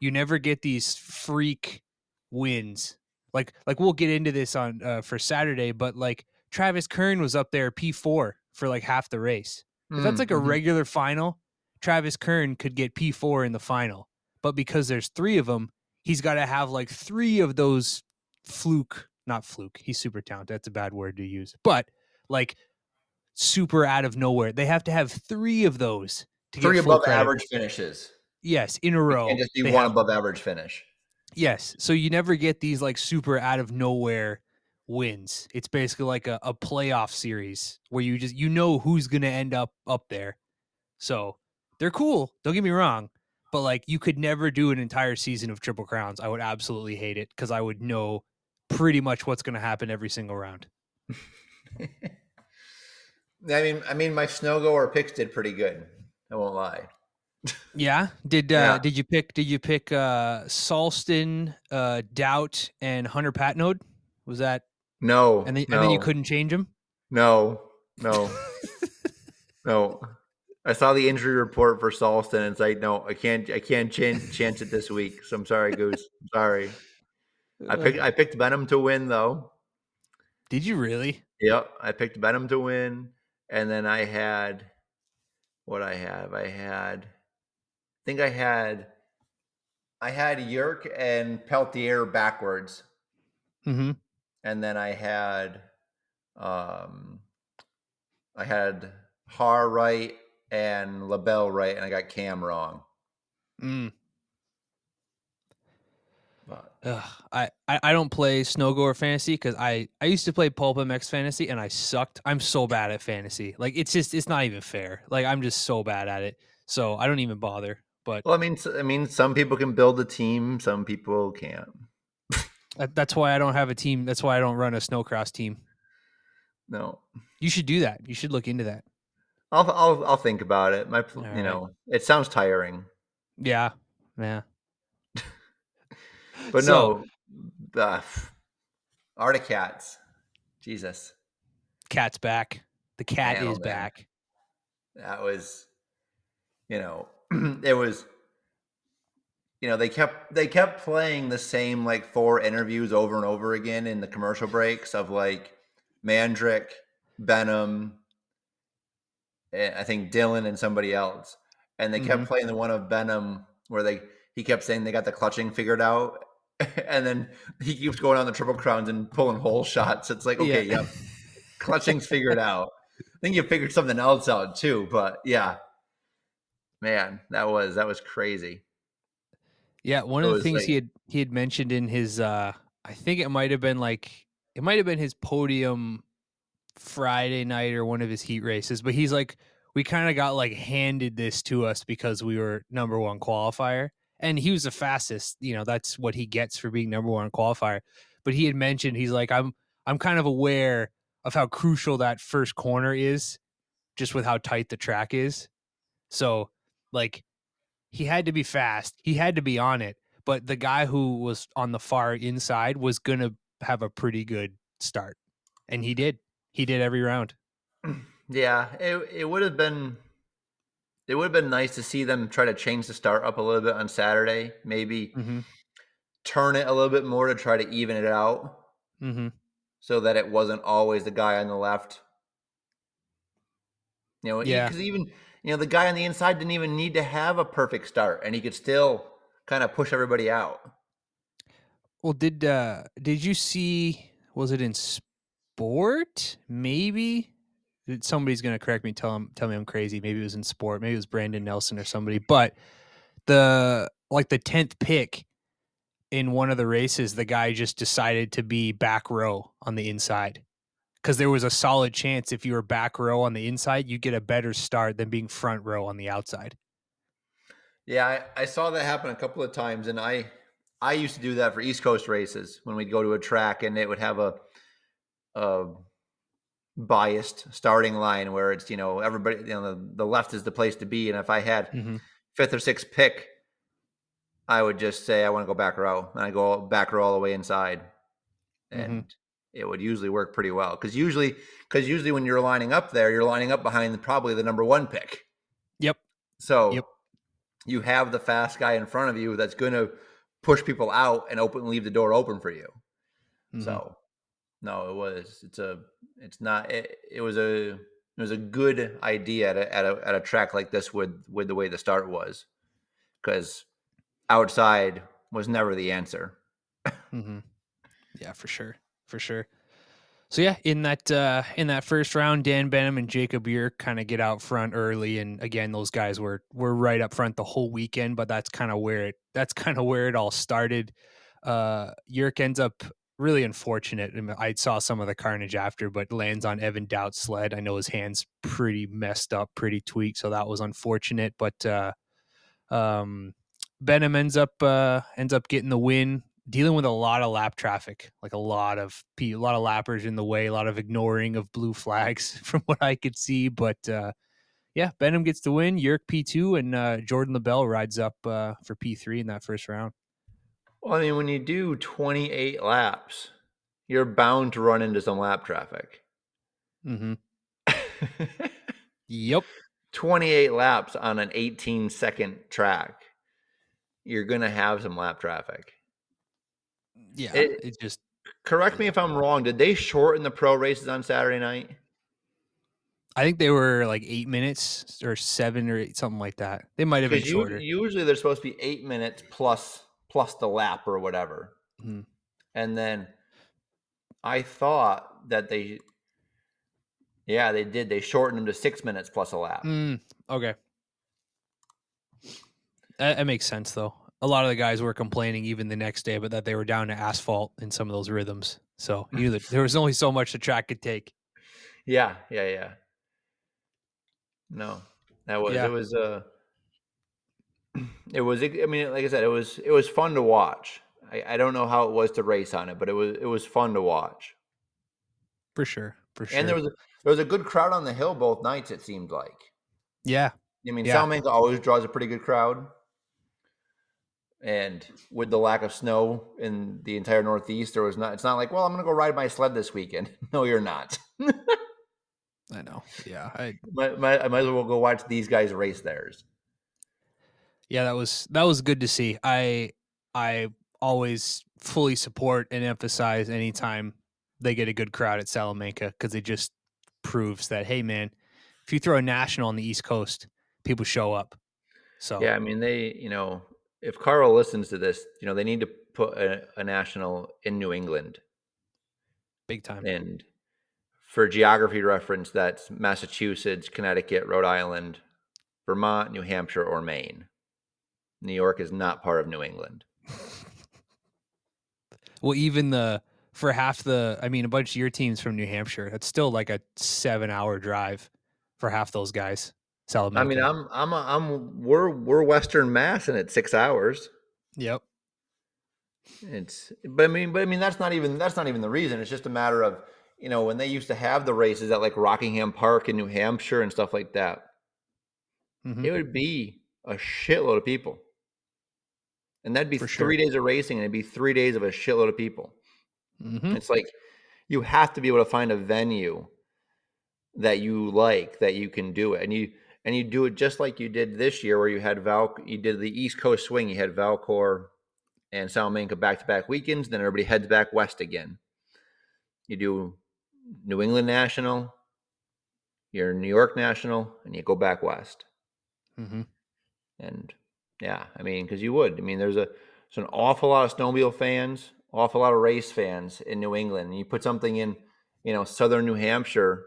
You never get these freak wins. Like like we'll get into this on uh, for Saturday, but like Travis Kern was up there P4 for like half the race. If that's like a Mhm. regular final, Travis Kern could get P4 in the final. But because there's three of them, he's got to have like three of those fluke, not fluke. He's super talented. That's a bad word to use. But like super out of nowhere. They have to have three of those to three above average finishes. Yes, in a row. and just do they one have- above average finish. Yes. So you never get these like super out of nowhere wins. It's basically like a, a playoff series where you just you know who's gonna end up up there. So they're cool. Don't get me wrong. But like you could never do an entire season of triple crowns. I would absolutely hate it because I would know pretty much what's gonna happen every single round. I mean, I mean, my snowgoer picks did pretty good. I won't lie. Yeah. Did uh Yeah. did you pick did you pick uh Salston, uh Doubt, and Hunter Patnode? Was that No, and then no, and then you couldn't change them? No, no, no. I saw the injury report for Salston, and it's like, no, I can't, I can't chance, chance it this week. So I'm sorry, Goose. I'm sorry. I picked, I picked Benham to win though. Did you really? Yep, I picked Benham to win, and then I had what I have. I had, think I had, I had Yerk and Pelletier backwards, Mm-hmm. and then I had, um, I had Har right and LaBelle right, and I got Cam wrong. Mm. But Ugh, I, I I don't play snowgoer fantasy because I I used to play Pulp MX fantasy and I sucked. I'm so bad at fantasy. Like it's just it's not even fair. Like I'm just so bad at it. So I don't even bother. But well, I mean, I mean, some people can build a team, some people can't. that's why I don't have a team. That's why I don't run a snocross team. No, You should do that. You should look into that. I'll, I'll, I'll think about it. My, All you right. know, it sounds tiring, Yeah. Yeah. but So- no, uh, Arctic Cats, Jesus, Cat's back. The cat oh is man. back. that was, you know, it was. You know, they kept they kept playing the same like four interviews over and over again in the commercial breaks of like Mandrick, Benham, and I think Dylan and somebody else, and they kept Mhm. playing the one of Benham where they he kept saying they got the clutching figured out, and then he keeps going on the triple crowns and pulling hole shots. It's like okay, Yeah. yep, clutching's figured out. I think you figured something else out too, but yeah, man, that was that was crazy. Yeah, one of the things he had he had mentioned in his uh I think it might have been like it might have been his podium Friday night or one of his heat races, but he's like we kind of got like handed this to us because we were number 1 qualifier and he was the fastest, you know, that's what he gets for being number 1 qualifier. But he had mentioned he's like I'm I'm kind of aware of how crucial that first corner is just with how tight the track is. So, like he had to be fast. He had to be on it. But the guy who was on the far inside was going to have a pretty good start. And he did. He did every round. Yeah, it it would have been it would have been nice to see them try to change the start up a little bit on Saturday. Maybe Mm-hmm. turn it a little bit more to try to even it out. Mm-hmm. so that it wasn't always the guy on the left. You know, Yeah. because even you know the guy on the inside didn't even need to have a perfect start, and he could still kind of push everybody out. Well, did uh did you see? Was it in sport? Maybe somebody's gonna correct me. Tell him, tell me I'm crazy. Maybe it was in sport. Maybe it was Brandon Nelson or somebody. But the like the tenth pick in one of the races, the guy just decided to be back row on the inside because there was a solid chance if you were back row on the inside, you'd get a better start than being front row on the outside. Yeah, I, I saw that happen a couple of times, and I I used to do that for East Coast races when we'd go to a track and it would have a a biased starting line where it's you know everybody you know the, the left is the place to be, and if I had Mm-hmm. fifth or sixth pick, I would just say I want to go back row, and I go back row all the way inside, and it would usually work pretty well because usually because usually when you're lining up there, you're lining up behind the, probably the number one pick. Yep. So Yep. you have the fast guy in front of you that's going to push people out and open leave the door open for you. Mhm. So no, it was it's a it's not it, it was a it was a good idea at a, at a at a track like this with with the way the start was because outside was never the answer. Mm-hmm. Yeah, for sure, for sure. So yeah, in that uh, in that first round, Dan Benham and Jacob Yerk kind of get out front early, and again, those guys were were right up front the whole weekend. But that's kind of where it that's kind of where it all started. Uh, Yerk ends up really unfortunate. I saw some of the carnage after, but lands on Evan Doubt's sled. I know his hands pretty messed up, pretty tweaked, so that was unfortunate. But uh, um, Benham ends up uh, ends up getting the win, dealing with a lot of lap traffic, like a lot of a lot of lappers in the way, a lot of ignoring of blue flags from what I could see. But uh, yeah, Benham gets the win. Yerk P two and uh, Jordan LaBelle rides up uh, for P three in that first round. Well, I mean, when you do 28 laps, you're bound to run into some lap traffic. Mm-hmm. Yep. 28 laps on an 18 second track, you're going to have some lap traffic. Yeah. It- It, just Correct me if I'm wrong. Did they shorten the pro races on Saturday night? I think they were like eight minutes or seven or eight, something like that. They might have been shorter. usually they're supposed to be eight minutes plus plus the lap or whatever. Mhm. And then I thought that they, yeah, they did. They shortened them to six minutes plus a lap. Mm, okay. That, that makes sense, though. A lot of the guys were complaining even the next day, but that they were down to asphalt in some of those rhythms. So you there was only so much the track could take. Yeah, yeah, yeah. No, that was Yeah. it was uh it was I mean, like I said, it was it was fun to watch. I, I don't know how it was to race on it, but it was it was fun to watch. For sure. For sure. And there was a, there was a good crowd on the hill both nights. It seemed like. yeah. I mean, Yeah. Salamanca always draws a pretty good crowd, and with the lack of snow in the entire Northeast, there was not. It's not like, well, I'm going to go ride my sled this weekend. no, you're not. I know. Yeah. I, might, might, I might as well go watch these guys race theirs. yeah, that was that was good to see. I I always fully support and emphasize anytime they get a good crowd at Salamanca because it just proves that hey man, if you throw a national on the East Coast, people show up. So Yeah, I mean, they, you know, if Carl listens to this, you know, they need to put a, a national in New England. big time. And for geography reference, that's Massachusetts, Connecticut, Rhode Island, Vermont, New Hampshire, or Maine. New York is not part of New England. Well, even the for half the, I mean, a bunch of your teams from New Hampshire. That's still like a seven-hour drive for half those guys. Salamanca. I mean, I'm, I'm, a, I'm, we're, we're Western Mass, and it's six hours. Yep. It's, but I mean, but I mean, that's not even, that's not even the reason. It's just a matter of, you know, when they used to have the races at like Rockingham Park in New Hampshire and stuff like that. Mhm. it would be a shitload of people. And that'd be For three sure. days of racing and it'd be three days of a shitload of people. Mhm. It's like you have to be able to find a venue that you like that you can do it. And you and you do it just like you did this year where you had Val you did the East Coast swing, you had Valcourt and Salamanca back to back weekends, then everybody heads back west again. you do New England National, your New York National, and you go back west. Mm-hmm. And yeah, I mean, because you would. I mean, there's a there's an awful lot of snowmobile fans, awful lot of race fans in New England. And you put something in, you know, southern New Hampshire,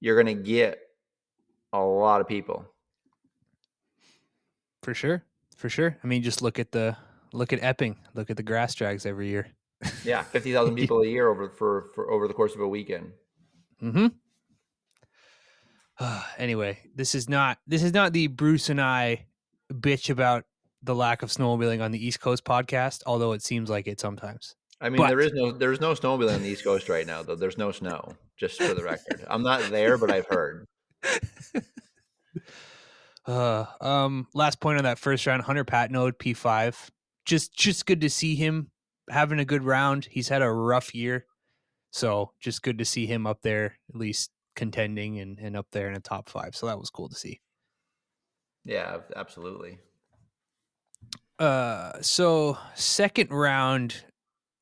you're going to get a lot of people. For sure, for sure. I mean, just look at the look at Epping, look at the grass drags every year. yeah, fifty thousand people a year over for for over the course of a weekend. Hmm. anyway, this is not this is not the Bruce and I bitch about the lack of snowmobiling on the East Coast podcast, although it seems like it sometimes. I mean, but, there is no there's no snowmobiling on the East Coast right now, though. There's no snow, just for the record. I'm not there, but I've heard. Uh, um, last point on that first round, Hunter Patnode P five. Just just good to see him having a good round. He's had a rough year, so just good to see him up there at least contending and, and up there in a top five. So that was cool to see. Yeah, absolutely. Uh, so second round,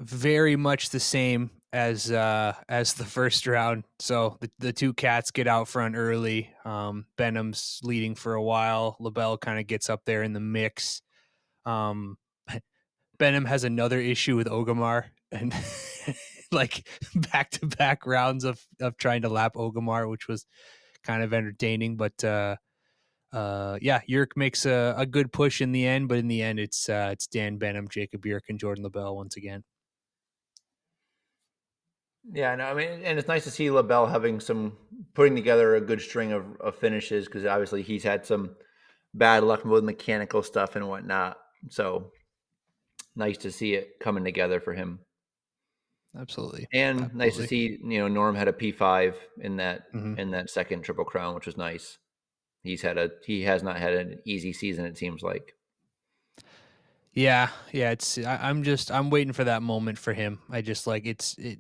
very much the same as uh as the first round. So the, the two cats get out front early. Um, Benham's leading for a while. LaBelle kind of gets up there in the mix. Um, Benham has another issue with Ogimarh and like back to back rounds of of trying to lap Ogimarh, which was kind of entertaining. But uh, uh, yeah, Yerk makes a, a good push in the end, but in the end, it's uh, it's Dan Benham, Jacob Yerk, and Jordan LaBelle once again. Yeah, no, I mean, and it's nice to see LaBelle having some putting together a good string of, of finishes because obviously he's had some bad luck with mechanical stuff and whatnot. So nice to see it coming together for him. Absolutely, and Absolutely. nice to see you know Norm had a P five in that mm-hmm. in that second triple crown, which was nice. He's had a he has not had an easy season. It seems like. Yeah, yeah. It's I, am just I'm waiting for that moment for him. I just like it's it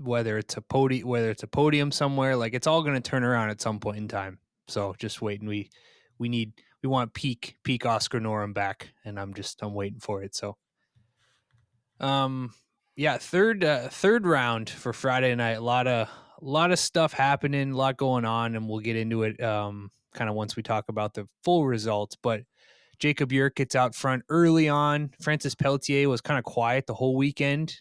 whether it's a podium whether it's a podium somewhere like it's all going to turn around at some point in time. So just waiting. We we need we want peak peak Oscar Norm back, and I'm just I'm waiting for it. So um, yeah, third uh, third round for Friday night. A lot of a lot of stuff happening, a lot going on, and we'll get into it um, kind of once we talk about the full results. But Jacob Yerk gets out front early on. Francis Pelletier was kind of quiet the whole weekend.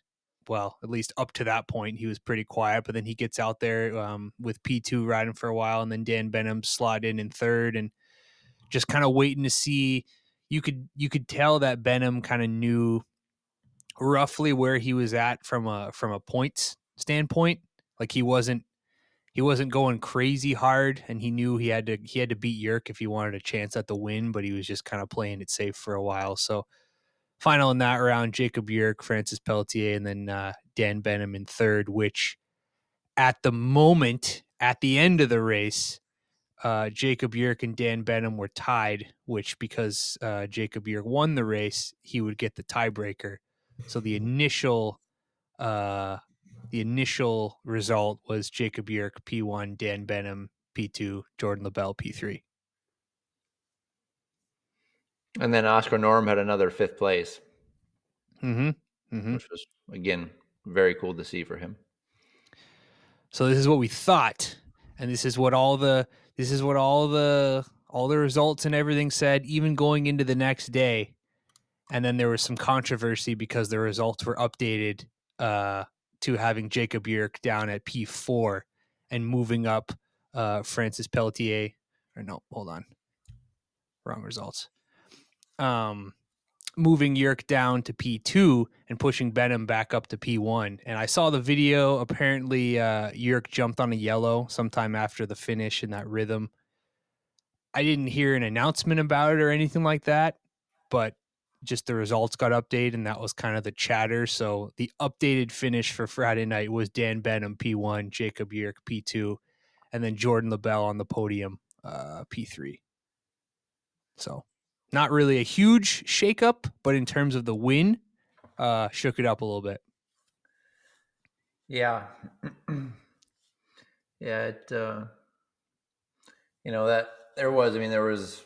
Well, at least up to that point, he was pretty quiet. But then he gets out there um, with P two riding for a while, and then Dan Benham slot in in third, and just kind of waiting to see. You could you could tell that Benham kind of knew roughly where he was at from a from a points standpoint. Like he wasn't he wasn't going crazy hard, and he knew he had to he had to beat Yerk if he wanted a chance at the win, but he was just kind of playing it safe for a while. So final in that round, Jacob Yerk, Francis Pelletier, and then uh, Dan Benham in third, which at the moment at the end of the race. Uh, Jacob Yerk and Dan Benham were tied, which because uh, Jacob Yerk won the race, he would get the tiebreaker. So the initial uh the initial result was Jacob Yerk P1, Dan Benham P2, Jordan LaBelle P3. And then Oscar Norm had another fifth place. Mm-hmm. mm-hmm. Which was again very cool to see for him. So this is what we thought, and this is what all the this is what all the all the results and everything said, even going into the next day and then there was some controversy because the results were updated uh, to having Jacob Yerk down at P4 and moving up uh, Francis Pelletier. Or no, hold on, wrong results. Um, moving Yerk down to P2 and pushing Benham back up to P1. And I saw the video. Apparently, uh, Yerk jumped on a yellow sometime after the finish in that rhythm. I didn't hear an announcement about it or anything like that, but just the results got updated and that was kind of the chatter. So the updated finish for Friday night was Dan Benham P1, Jacob Yerk P2, and then Jordan LaBelle on the podium uh, P3. So not really a huge shakeup, but in terms of the win, uh, shook it up a little bit. Yeah. yeah, it uh you know that there was I mean there was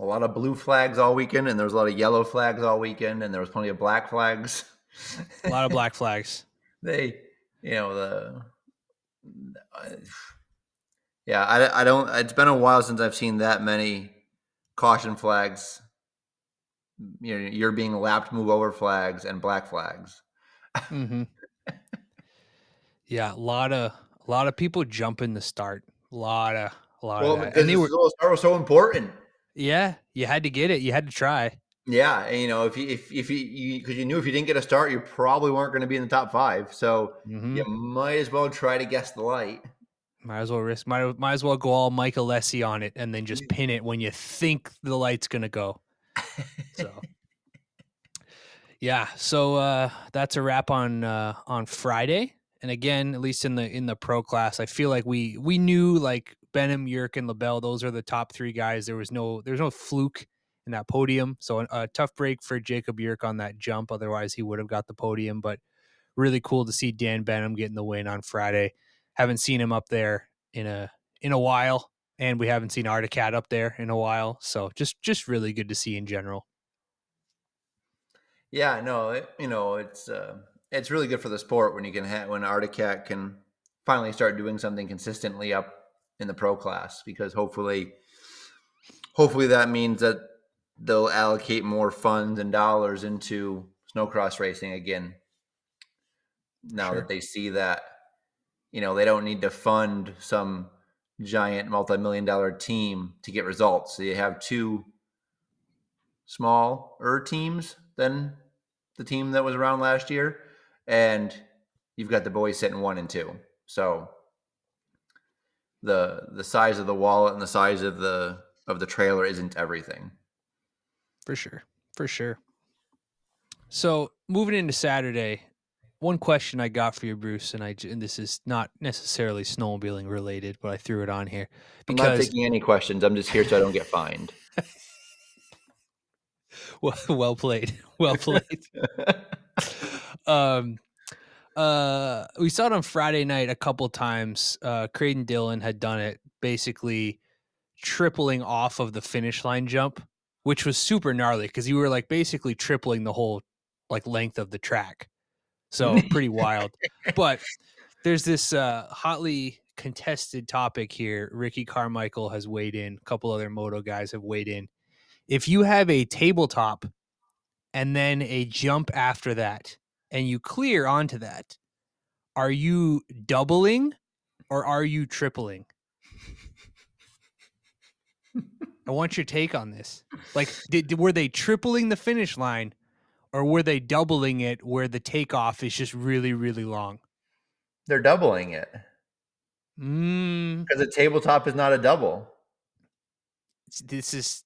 a lot of blue flags all weekend, and there was a lot of yellow flags all weekend, and there was plenty of black flags. a lot of black flags. they you know the. Uh, yeah, I, I don't. It's been a while since I've seen that many caution flags. You know, you're being lapped, move over flags, and black flags. Mm-hmm. yeah, a lot of a lot of people jumping the start. A lot of a lot well, of that. And they were, start was so important. Yeah, you had to get it. You had to try. Yeah, and, you know, if you if if you because you, you, knew if you didn't get a start, you probably weren't going to be in the top five. So mm-hmm. you might as well try to guess the light. Might as well risk. Might might as well go all Mike Alessi on it, and then just pin it when you think the light's going to go. So. yeah, so uh, that's a wrap on uh, on Friday. And again, at least in the in the pro class, I feel like we we knew like Benham, Yerk, and LaBelle. Those are the top three guys. There was no there's no fluke in that podium. So a, a tough break for Jacob Yerk on that jump. Otherwise, he would have got the podium. But really cool to see Dan Benham getting the win on Friday. Haven't seen him up there in a in a while, and we haven't seen Arctic Cat up there in a while. So just just really good to see in general. Yeah, no, it, you know it's uh, it's really good for the sport when you can have when Arctic Cat can finally start doing something consistently up in the pro class because hopefully hopefully that means that they'll allocate more funds and dollars into snocross racing again now sure. that they see that you know they don't need to fund some giant multi-million dollar team to get results so you have two smaller teams than the team that was around last year and you've got the boys sitting one and two so the the size of the wallet and the size of the of the trailer isn't everything. For sure. For sure. So moving into Saturday, one question I got for you, Bruce, and I and this is not necessarily snowmobiling related, but I threw it on here because I'm not taking any questions. I'm just here so I don't get fined. well, well played. Well played. um, uh, we saw it on Friday night a couple times. Uh, Creighton Dillon had done it, basically tripling off of the finish line jump, which was super gnarly because you were like basically tripling the whole like length of the track. So pretty wild. But there's this uh, hotly contested topic here. Ricky Carmichael has weighed in. A couple other moto guys have weighed in. If you have a tabletop and then a jump after that, and you clear onto that, are you doubling or are you tripling? I want your take on this. Like, did were they tripling the finish line, or were they doubling it where the takeoff is just really, really long? They're doubling it mm. because a tabletop is not a double. This is,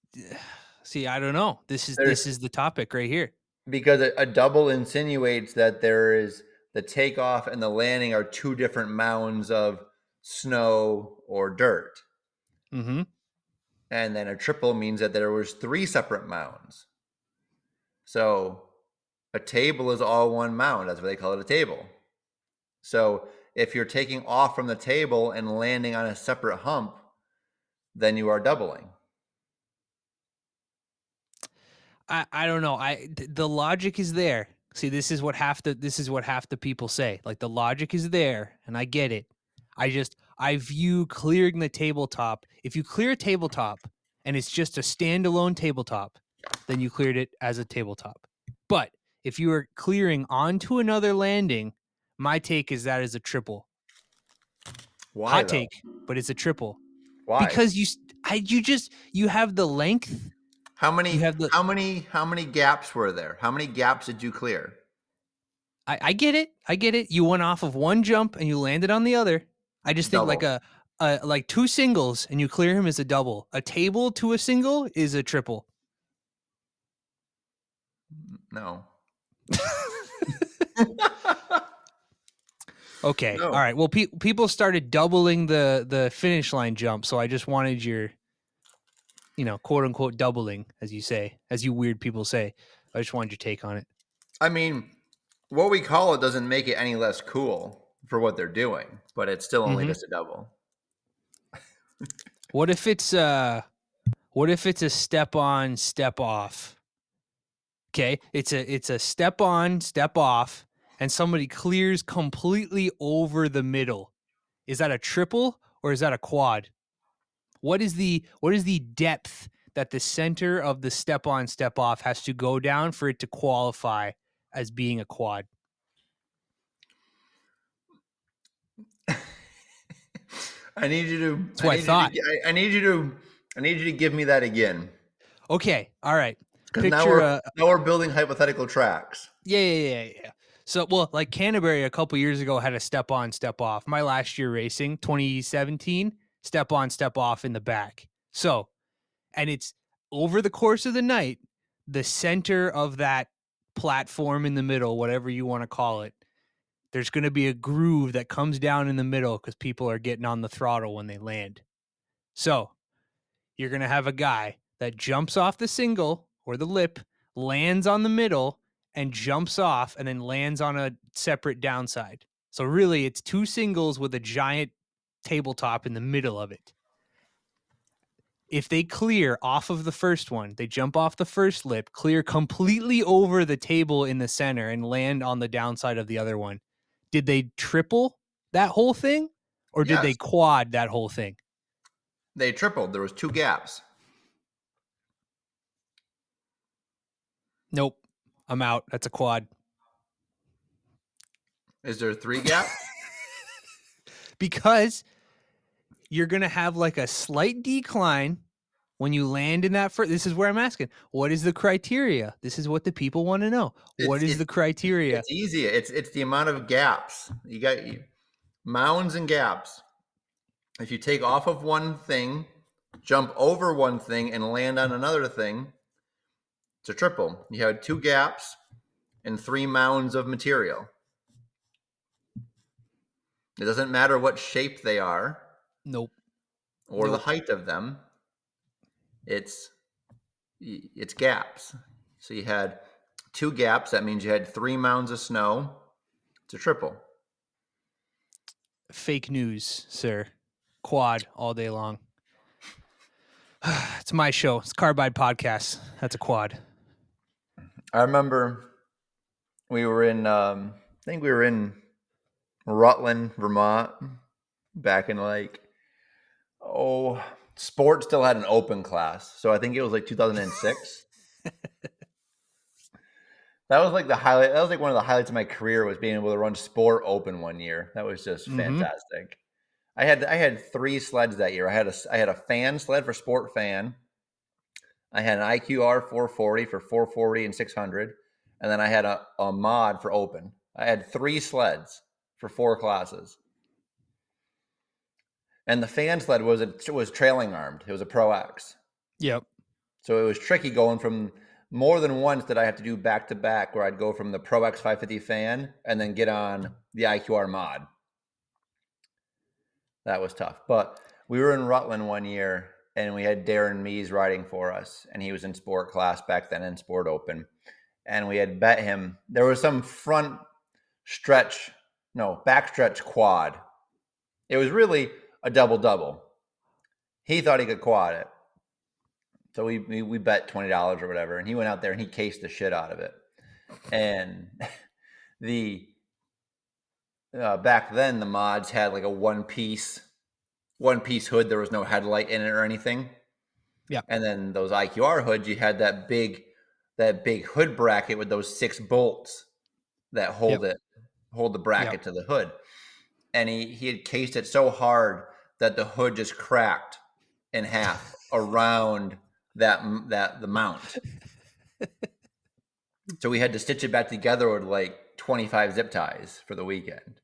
see, I don't know. This is There's, this is the topic right here because a, a, double insinuates that there is the takeoff and the landing are two different mounds of snow or dirt. Mm-hmm. And then a triple means that there was three separate mounds. So a table is all one mound. That's why they call it a table. So if you're taking off from the table and landing on a separate hump, then you are doubling. I, I don't know. I th- the logic is there. See, this is what half the this is what half the people say. Like the logic is there, and I get it. I just I view clearing the tabletop. If you clear a tabletop and it's just a standalone tabletop, then you cleared it as a tabletop. But if you are clearing onto another landing, my take is that is a triple. Why? Hot though? take, but it's a triple. Why? Because you I you just you have the length how many have the, how many how many gaps were there? How many gaps did you clear? I, I get it. I get it. You went off of one jump and you landed on the other. I just think double. like a, a like two singles and you clear him is a double. A table to a single is a triple. No. Okay. No. All right. Well, pe- people started doubling the the finish line jump, so I just wanted your you know, quote unquote doubling, as you say, as you weird people say. I just wanted your take on it. I mean, what we call it doesn't make it any less cool for what they're doing, but it's still only mm-hmm. just a double. what if it's uh what if it's a step on, step off? Okay, it's a it's a step on, step off, and somebody clears completely over the middle. Is that a triple or is that a quad? What is the what is the depth that the center of the step on step off has to go down for it to qualify as being a quad? I need you to. That's what I, need thought. To, I, I need you to. I need you to give me that again. Okay. All right. Because now we're uh, now we're building hypothetical tracks. Yeah, yeah, yeah, yeah. So, well, like Canterbury a couple years ago had a step on, step off. My last year racing, 2017, step on, step off in the back. So, and it's over the course of the night, the center of that platform in the middle, whatever you want to call it, there's going to be a groove that comes down in the middle because people are getting on the throttle when they land. So, you're going to have a guy that jumps off the single or the lip, lands on the middle, and jumps off and then lands on a separate downside. So really it's two singles with a giant tabletop in the middle of it. If they clear off of the first one, they jump off the first lip, clear completely over the table in the center and land on the downside of the other one. Did they triple that whole thing or did yes. they quad that whole thing? They tripled. There was two gaps. Nope. I'm out. That's a quad. Is there a three gap? because you're going to have like a slight decline when you land in that first. This is where I'm asking. What is the criteria? This is what the people want to know. It's, what is the criteria? It's easy. It's it's the amount of gaps. You got you, mounds and gaps. If you take off of one thing, jump over one thing, and land on another thing, it's a triple. You had two gaps and three mounds of material. It doesn't matter what shape they are. Nope. Or nope. the height of them. It's it's gaps. So you had two gaps. That means you had three mounds of snow. It's a triple. Fake news, sir. Quad all day long. it's my show. It's Carbide Podcast. That's a quad. I remember we were in, um, I think we were in Rutland, Vermont, back in like, oh, sport still had an open class. So I think it was like 2006. that was like the highlight. That was like one of the highlights of my career was being able to run sport open one year. That was just mm-hmm. fantastic. I had I had three sleds that year. I had a I had a fan sled for sport fan. I had an IQR 440 for 440 and 600, and then I had a, a mod for open. I had three sleds for four classes. And the fan sled was a, was trailing armed. It was a Pro X. Yep. So it was tricky going from more than once that I have to do back to back where I'd go from the Pro X 550 fan and then get on the IQR mod. That was tough. But we were in Rutland one year and we had Darren Mees riding for us, and he was in sport class back then in Sport Open, and we had bet him. There was some front stretch, no back stretch quad. It was really a double double. He thought he could quad it, so we we, we bet twenty dollars or whatever, and he went out there and he cased the shit out of it, and the uh, back then the mods had like a one piece one piece hood. There was no headlight in it or anything. Yeah. And then those IQR hoods, you had that big that big hood bracket with those six bolts that hold yep. it, hold the bracket yep. to the hood. And he he had cased it so hard that the hood just cracked in half around that that the mount. so we had to stitch it back together with like 25 zip ties for the weekend.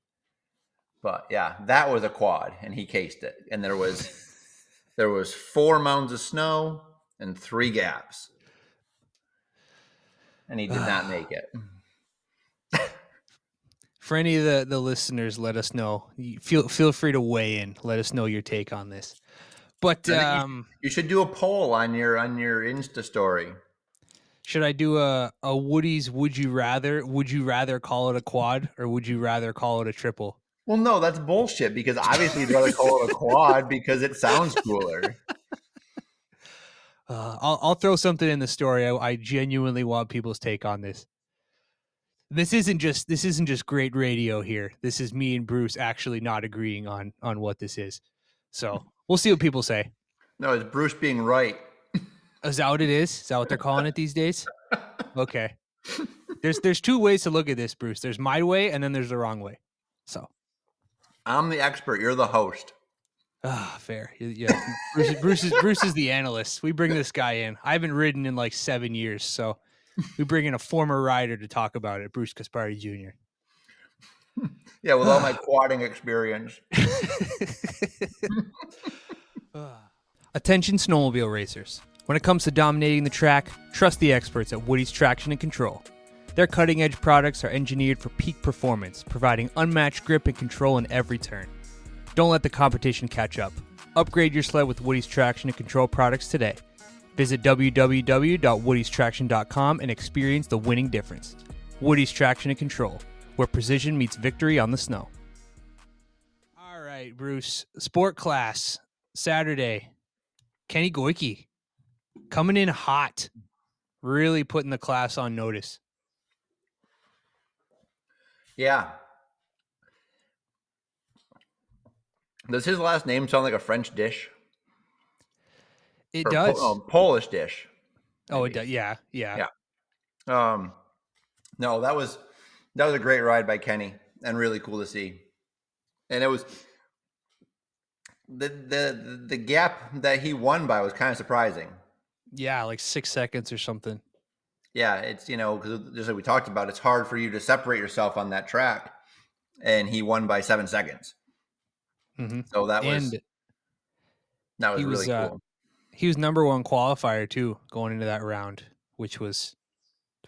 But yeah, that was a quad, and he cased it. And there was there was four mounds of snow and three gaps, and he did not make it. For any of the, the listeners, let us know. Feel feel free to weigh in. Let us know your take on this. But um, you, you should do a poll on your on your Insta story. Should I do a a Woody's Would you rather? Would you rather call it a quad or would you rather call it a triple? Well, no, that's bullshit because obviously you'd rather call it a quad because it sounds cooler. Uh, I'll, I'll throw something in the story. I, I genuinely want people's take on this. this isn't just this isn't just great radio here. This is me and Bruce actually not agreeing on on what this is. So we'll see what people say. No, it's Bruce being right. Is that what it is? Is that what they're calling it these days? Okay. There's there's two ways to look at this, Bruce. There's my way and then there's the wrong way. So I'm the expert. You're the host. Ah, fair. Yeah, Bruce, Bruce is Bruce is the analyst. We bring this guy in. I haven't ridden in like seven years, so we bring in a former rider to talk about it, Bruce Gaspardi Jr. Yeah, with all my quadding experience. Attention, snowmobile racers. When it comes to dominating the track, trust the experts at Woody's Traction and Control. Their cutting edge products are engineered for peak performance, providing unmatched grip and control in every turn. Don't let the competition catch up. Upgrade your sled with Woody's Traction and Control products today. Visit www.woodystraction.com and experience the winning difference. Woody's Traction and Control, where precision meets victory on the snow. All right, Bruce. Sport class, Saturday. Kenny Goike coming in hot, really putting the class on notice. Yeah. Does his last name sound like a French dish? It Or does. Po- um, Polish dish. oh, it does. Yeah, yeah, Yeah. Um, no, that was that was a great ride by Kenny and really cool to see. And it was the the the gap that he won by was kind of surprising. yeah, like six seconds or something. Yeah, it's you know because just like we talked about, it's hard for you to separate yourself on that track, and he won by seven seconds. hmm So that was And that was really was, uh, cool. he was number one qualifier too going into that round, which was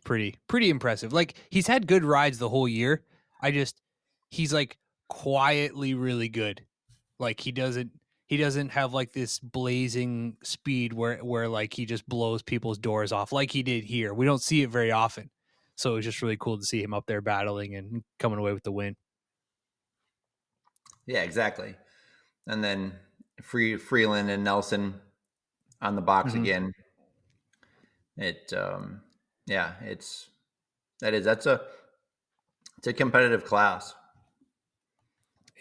pretty pretty impressive. Like he's had good rides the whole year. I just he's like quietly really good. Like he doesn't he doesn't have like this blazing speed where where like he just blows people's doors off like he did here. We don't see it very often. So it was just really cool to see him up there battling and coming away with the win. Yeah, exactly. And then Free Freeland and Nelson on the box Mhm. again. It um yeah, it's that is that's a it's a competitive class.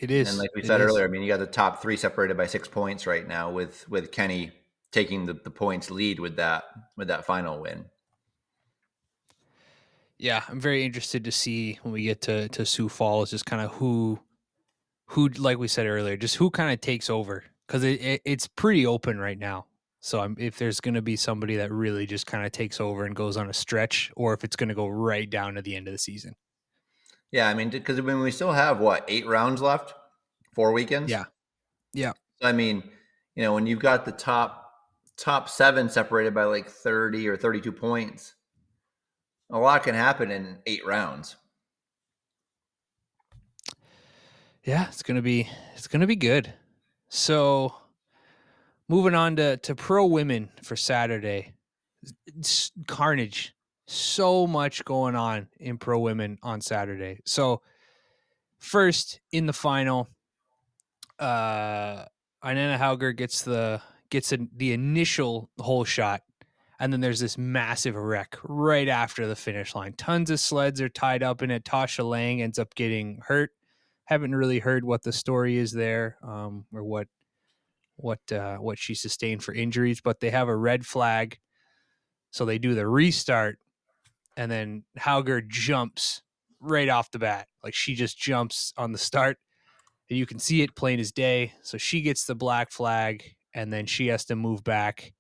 It is. And like we said earlier, I mean you got the top three separated by six points right now with with Kenny taking the, the points lead with that with that final win. yeah, I'm very interested to see when we get to to Sioux Falls, just kind of who, who, like we said earlier, just who kind of takes over because it, it it's pretty open right now. So I'm, if there's going to be somebody that really just kind of takes over and goes on a stretch, or if it's going to go right down to the end of the season. Yeah, I mean because when we still have what eight rounds left, four weekends. Yeah. Yeah. I mean, you know, when you've got the top top seven separated by like thirty or thirty-two points, a lot can happen in eight rounds. Yeah, it's gonna be it's gonna be good. So, moving on to to pro women for Saturday, it's carnage. So much going on in pro women on Saturday. So, first in the final, uh, Inanna Hauger gets the gets a, the initial hole shot, and then there's this massive wreck right after the finish line. Tons of sleds are tied up in it. Tasha Lang ends up getting hurt haven't really heard what the story is there um, or what what uh, what she sustained for injuries, but they have a red flag, so they do the restart, and then Hauger jumps right off the bat, like she just jumps on the start, and you can see it plain as day. So she gets the black flag, and then she has to move back,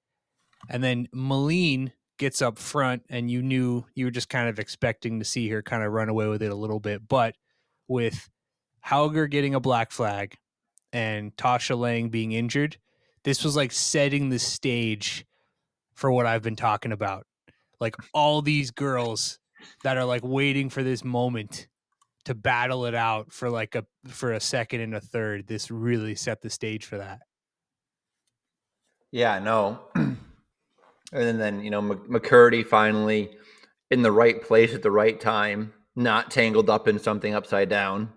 and then Malene gets up front, and you knew you were just kind of expecting to see her kind of run away with it a little bit, but with Hauger getting a black flag and Tasha Lang being injured, this was like setting the stage for what I've been talking about. Like all these girls that are like waiting for this moment to battle it out for like a for a second and a third. This really set the stage for that. Yeah, no. and then, you know, Mc- McCurdy finally in the right place at the right time, not tangled up in something upside down.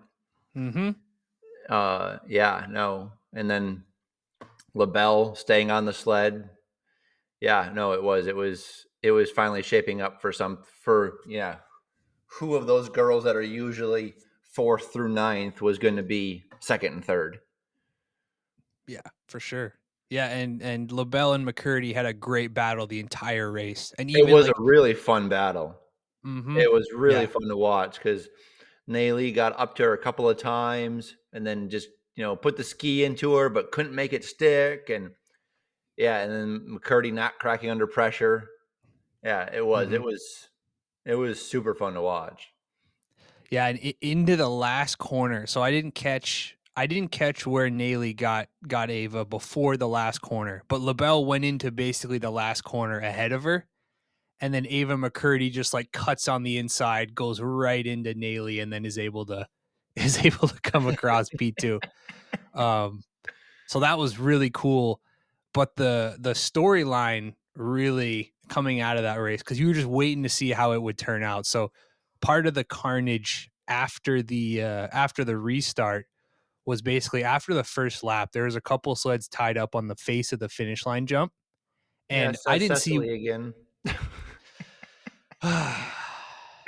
Mm-hmm. Uh, yeah, no. And then LaBelle staying on the sled. Yeah, no, it was, it was, it was finally shaping up for some, for, yeah, who of those girls that are usually fourth through ninth was going to be second and third. Yeah, for sure. Yeah, and and LaBelle and McCurdy had a great battle the entire race, and it was like, a really fun battle. Mm-hmm. It was really yeah. fun to watch because Nayli got up to her a couple of times and then just you know put the ski into her, but couldn't make it stick, and yeah, and then McCurdy not cracking under pressure. Yeah, it was. Mm-hmm. It was. It was super fun to watch. Yeah, and into the last corner. So I didn't catch I didn't catch where Nayli got got Ava before the last corner, but LaBelle went into basically the last corner ahead of her. And then Ava McCurdy just like cuts on the inside, goes right into Nayli, and then is able to is able to come across P two. Um, so that was really cool. But the the storyline really coming out of that race because you were just waiting to see how it would turn out. So part of the carnage after the uh, after the restart was basically after the first lap, there was a couple sleds tied up on the face of the finish line jump, and yeah, I didn't Cecily see again.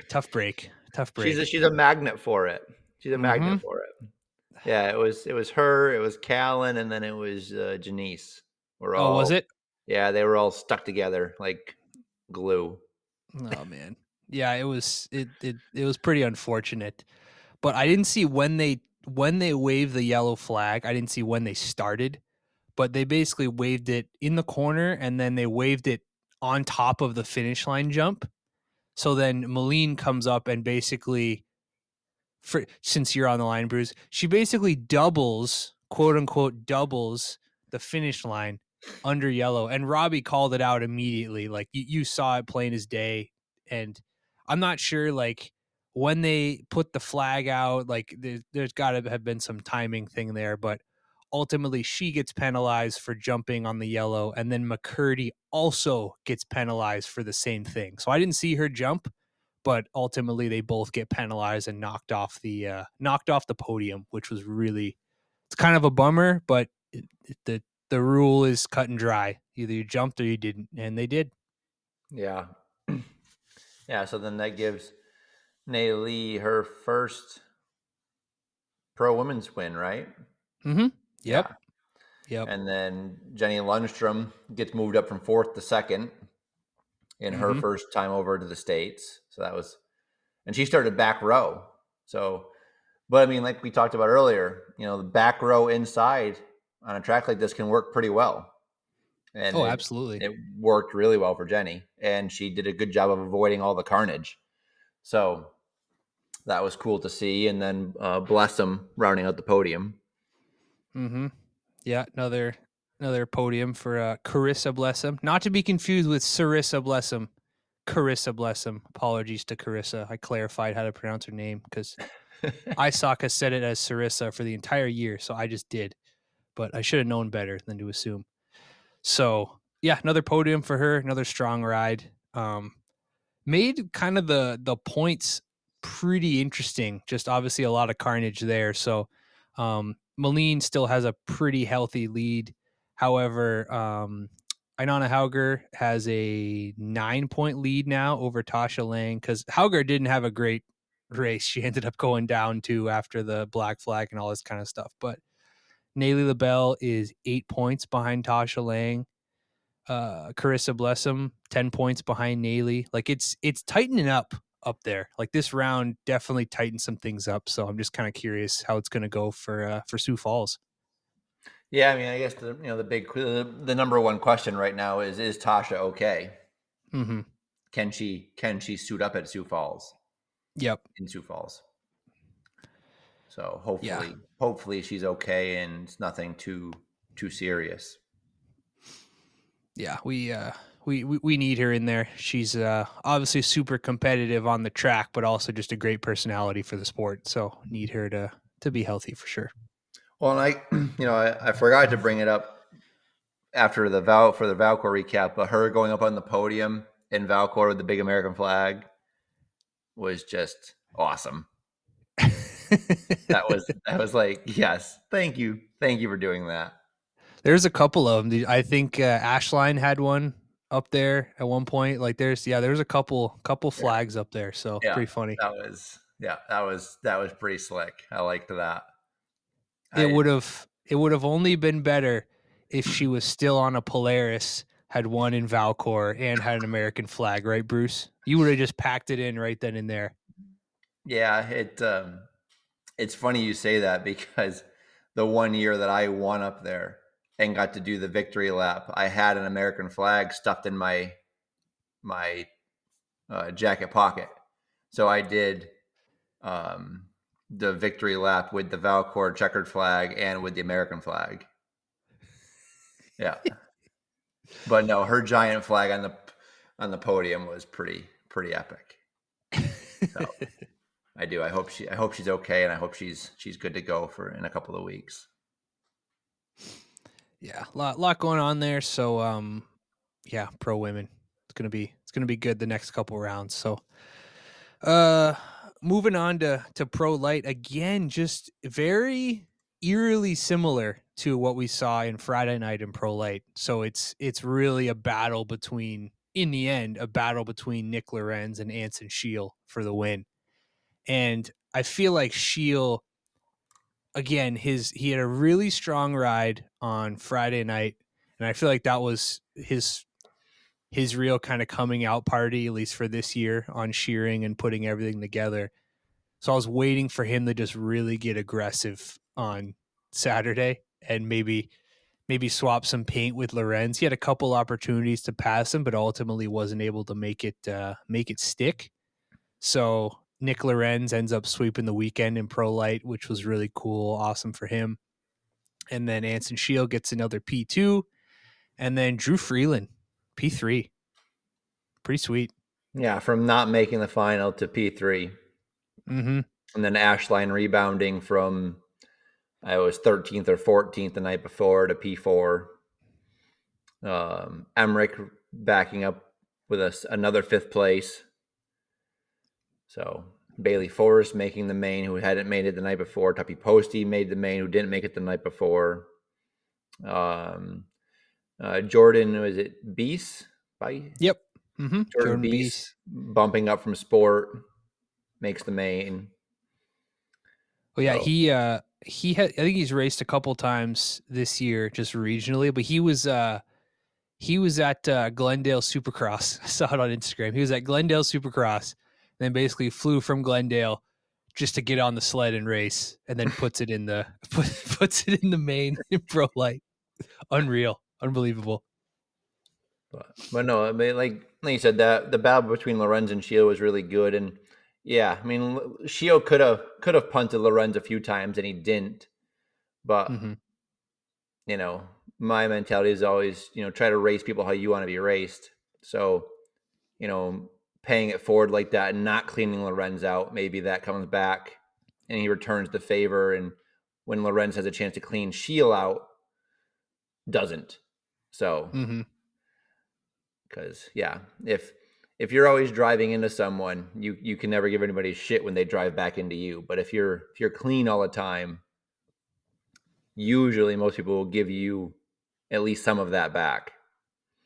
tough break, tough break. She's a, she's a magnet for it. She's a magnet mm-hmm. for it. Yeah, it was it was her, it was Callan, and then it was uh, Janice. We're all, oh, was it? Yeah, they were all stuck together like glue. Oh man, yeah, it was it it it was pretty unfortunate, but I didn't see when they when they waved the yellow flag, I didn't see when they started, but they basically waved it in the corner and then they waved it on top of the finish line jump. So then Malene comes up and basically, for since you're on the line, Bruce, she basically doubles, quote unquote, doubles the finish line under yellow. And Robbie called it out immediately. Like you, you saw it plain as day. And I'm not sure, like, when they put the flag out, like there, there's got to have been some timing thing there, but ultimately she gets penalized for jumping on the yellow, and then McCurdy also gets penalized for the same thing. So I didn't see her jump, but ultimately they both get penalized and knocked off the uh, knocked off the podium, which was really it's kind of a bummer, but it, it, the the rule is cut and dry. Either you jumped or you didn't, and they did. Yeah, yeah. So then that gives Nayli her first pro women's win, right? Mm-hmm. Yep. Yeah. Yep. And then Jenny Lundstrom gets moved up from fourth to second in mm-hmm. her first time over to the States. So that was, and she started back row. So, but I mean, like we talked about earlier, you know, the back row inside on a track like this can work pretty well. And oh, it, absolutely. It worked really well for Jenny, and she did a good job of avoiding all the carnage. So that was cool to see. And then uh, Blessum rounding out the podium. Mm-hmm. Yeah, another another podium for uh, Carissa Blessum, not to be confused with Sarissa Blessum. Carissa Blessum. Apologies to Carissa. I clarified how to pronounce her name because Isaka said it as Sarissa for the entire year, so I just did. But I should have known better than to assume. So yeah, another podium for her. Another strong ride. Um, made kind of the the points pretty interesting. Just obviously a lot of carnage there. So um, still has a pretty healthy lead. However, um, Inanna Hauger has a nine point lead now over Tasha Lang because Hauger didn't have a great race. She ended up going down to after the black flag and all this kind of stuff. But Nayli LaBelle is eight points behind Tasha Lang. Uh, Carissa Blessum, 10 points behind Nayli. Like it's it's tightening up up there. Like this round definitely tightened some things up. So I'm just kind of curious how it's going to go for uh, for Sioux Falls. Yeah, I mean, I guess the you know the big the number one question right now is is Tasha okay? Mm-hmm. Can she can she suit up at Sioux Falls? Yep, in Sioux Falls. So hopefully, yeah. hopefully she's okay and it's nothing too too serious. Yeah, we uh we, we, we need her in there. She's uh, obviously super competitive on the track, but also just a great personality for the sport. So need her to to be healthy for sure. Well, and I, you know, I, I forgot to bring it up after the Val for the Valcourt recap, but her going up on the podium in Valcourt with the big American flag was just awesome. That was that was like yes, thank you, thank you for doing that. There's a couple of them. I think uh, Ashline had one up there at one point. Like there's yeah, there's a couple couple flags yeah. up there, so yeah, pretty funny. That was yeah, that was that was pretty slick. I liked that. It would have it would have only been better if she was still on a Polaris, had won in Valcourt, and had an American flag, right, Bruce? You would have just packed it in right then and there. Yeah, it um, it's funny you say that because the one year that I won up there and got to do the victory lap, I had an American flag stuffed in my my uh, jacket pocket. So I did um, the victory lap with the Valcourt checkered flag and with the American flag. Yeah. but no, her giant flag on the on the podium was pretty pretty epic. So I do. I hope she I hope she's okay and I hope she's she's good to go for in a couple of weeks. Yeah, lot lot going on there. So um yeah, pro women. It's gonna be it's gonna be good the next couple rounds. So uh moving on to to pro light again, just very eerily similar to what we saw in Friday night in pro light. So it's it's really a battle between in the end a battle between Nick Lorenz and Anson Shiel for the win. And I feel like Shiel again his he had a really strong ride on Friday night and I feel like that was his his real kind of coming out party, at least for this year, on Scheuring and putting everything together. So I was waiting for him to just really get aggressive on Saturday and maybe maybe swap some paint with Lorenz. He had a couple opportunities to pass him, but ultimately wasn't able to make it uh, make it stick. So Nick Lorenz ends up sweeping the weekend in pro light, which was really cool, awesome for him. And then Anson Shiel gets another P two, and then Drew Freeland P three, pretty sweet. Yeah, from not making the final to P 3 mm-hmm. and then Ashline rebounding from I was 13th or 14th the night before to P4. Um, Emmerich backing up with us another fifth place. So Bailey Forrest making the main, who hadn't made it the night before. Tuppy Posty made the main, who didn't make it the night before. Um, uh, Jordan was it Beast? By yep, mm-hmm. Jordan, Jordan Beast, bumping up from sport makes the main. Well, yeah, so. he uh, he had. I think he's raced a couple times this year, just regionally. But he was uh, he was at uh, Glendale Supercross. I saw it on Instagram. He was at Glendale Supercross, then basically flew from Glendale just to get on the sled and race, and then puts it in the put, puts it in the main in pro light. Unreal, unbelievable. But, but no, I mean, like like you said, that the battle between Lorenz and Shiel was really good, and yeah, I mean, Shiel could have could have punted Lorenz a few times and he didn't. But mm-hmm. you know, my mentality is always you know try to race people how you want to be raced. So you know, paying it forward like that and not cleaning Lorenz out, maybe that comes back and he returns the favor. And when Lorenz has a chance to clean Shiel out, doesn't. So, because mm-hmm. yeah, if if you're always driving into someone, you you can never give anybody shit when they drive back into you. But if you're if you're clean all the time, usually most people will give you at least some of that back.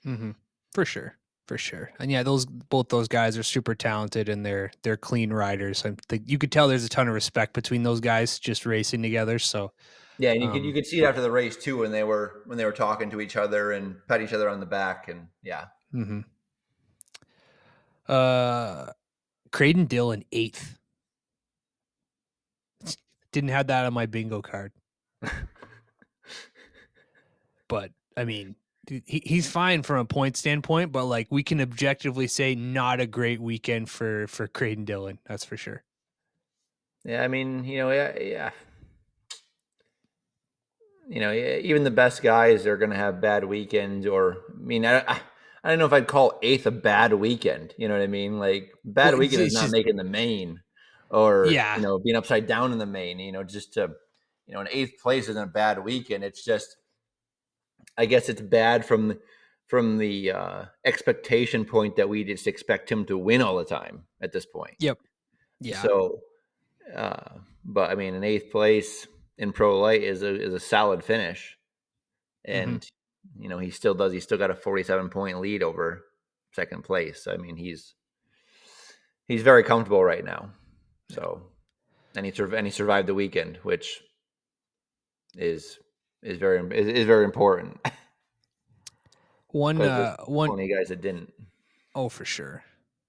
Mm-hmm. For sure, for sure. And yeah, those both those guys are super talented and they're they're clean riders. I think you could tell there's a ton of respect between those guys just racing together. So yeah, and you um, could you could see it after the race too when they were when they were talking to each other and pat each other on the back and yeah. Mm-hmm. Uh, Creighton Dillon eighth. Didn't have that on my bingo card. but I mean, he, he's fine from a point standpoint, but like we can objectively say, not a great weekend for for Creighton Dillon. That's for sure. Yeah, I mean, you know, yeah, yeah. You know, even the best guys are going to have bad weekends. Or, I mean, I, I don't know if I'd call eighth a bad weekend. You know what I mean? Like bad well, weekend is not just, making the main, or yeah, you know, being upside down in the main. You know, just to you know, an eighth place isn't a bad weekend. It's just, I guess it's bad from the, from the uh, expectation point that we just expect him to win all the time at this point. Yep. Yeah. So, uh, but I mean, an eighth place in pro light is a is a solid finish, and. Mm-hmm you know, he still does. He's still got a 47 point lead over second place. I mean, he's he's very comfortable right now. So, and he and he survived the weekend, which is is very is, is very important. One uh, one guys that didn't. Oh, for sure.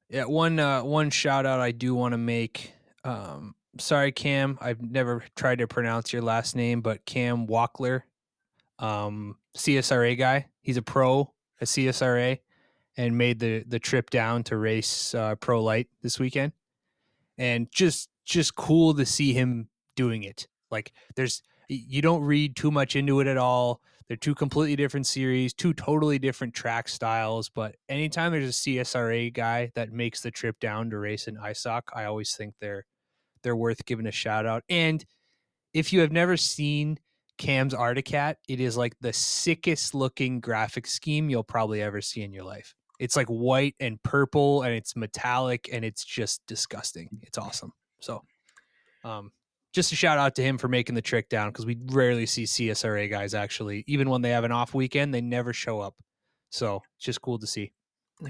Yeah, one uh, one shout out I do want to make. Um, sorry, Cam. I've never tried to pronounce your last name, but Cam Walkler, um, CSRA guy. He's a pro at CSRA, and made the the trip down to race uh, Pro Light this weekend, and just just cool to see him doing it. Like, there's you don't read too much into it at all. They're two completely different series, two totally different track styles. But anytime there's a CSRA guy that makes the trip down to race in ISOC, I always think they're they're worth giving a shout out. And if you have never seen Cam's Arctic Cat, it is like the sickest looking graphic scheme you'll probably ever see in your life. It's like white and purple and it's metallic and it's just disgusting. It's awesome. So um just a shout out to him for making the trick down because we rarely see CSRA guys actually, even when they have an off weekend, they never show up. So it's just cool to see.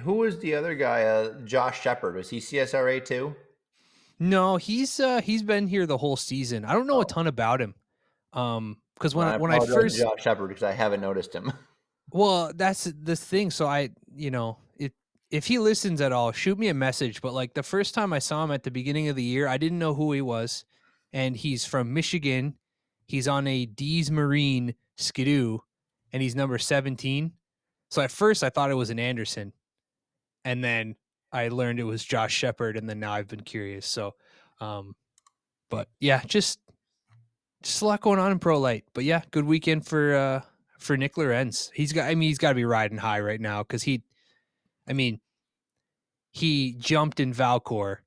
Who was the other guy? Uh, Josh Shepard. Was he CSRA too? No, he's uh, he's been here the whole season. I don't know oh. a ton about him. Um, because when I, when I first Josh Shepard because I haven't noticed him. well, that's the thing. So I, you know, if if he listens at all, shoot me a message. But like the first time I saw him at the beginning of the year, I didn't know who he was and he's from Michigan. He's on a D's Marine Ski-Doo, and he's number 17. So at first I thought it was an Anderson, and then I learned it was Josh Shepard, and then now I've been curious. So, um, but yeah, just just a lot going on in pro light. But yeah, good weekend for uh for Nick Lorenz. He's got I mean he's got to be riding high right now because he, I mean, he jumped in Valcourt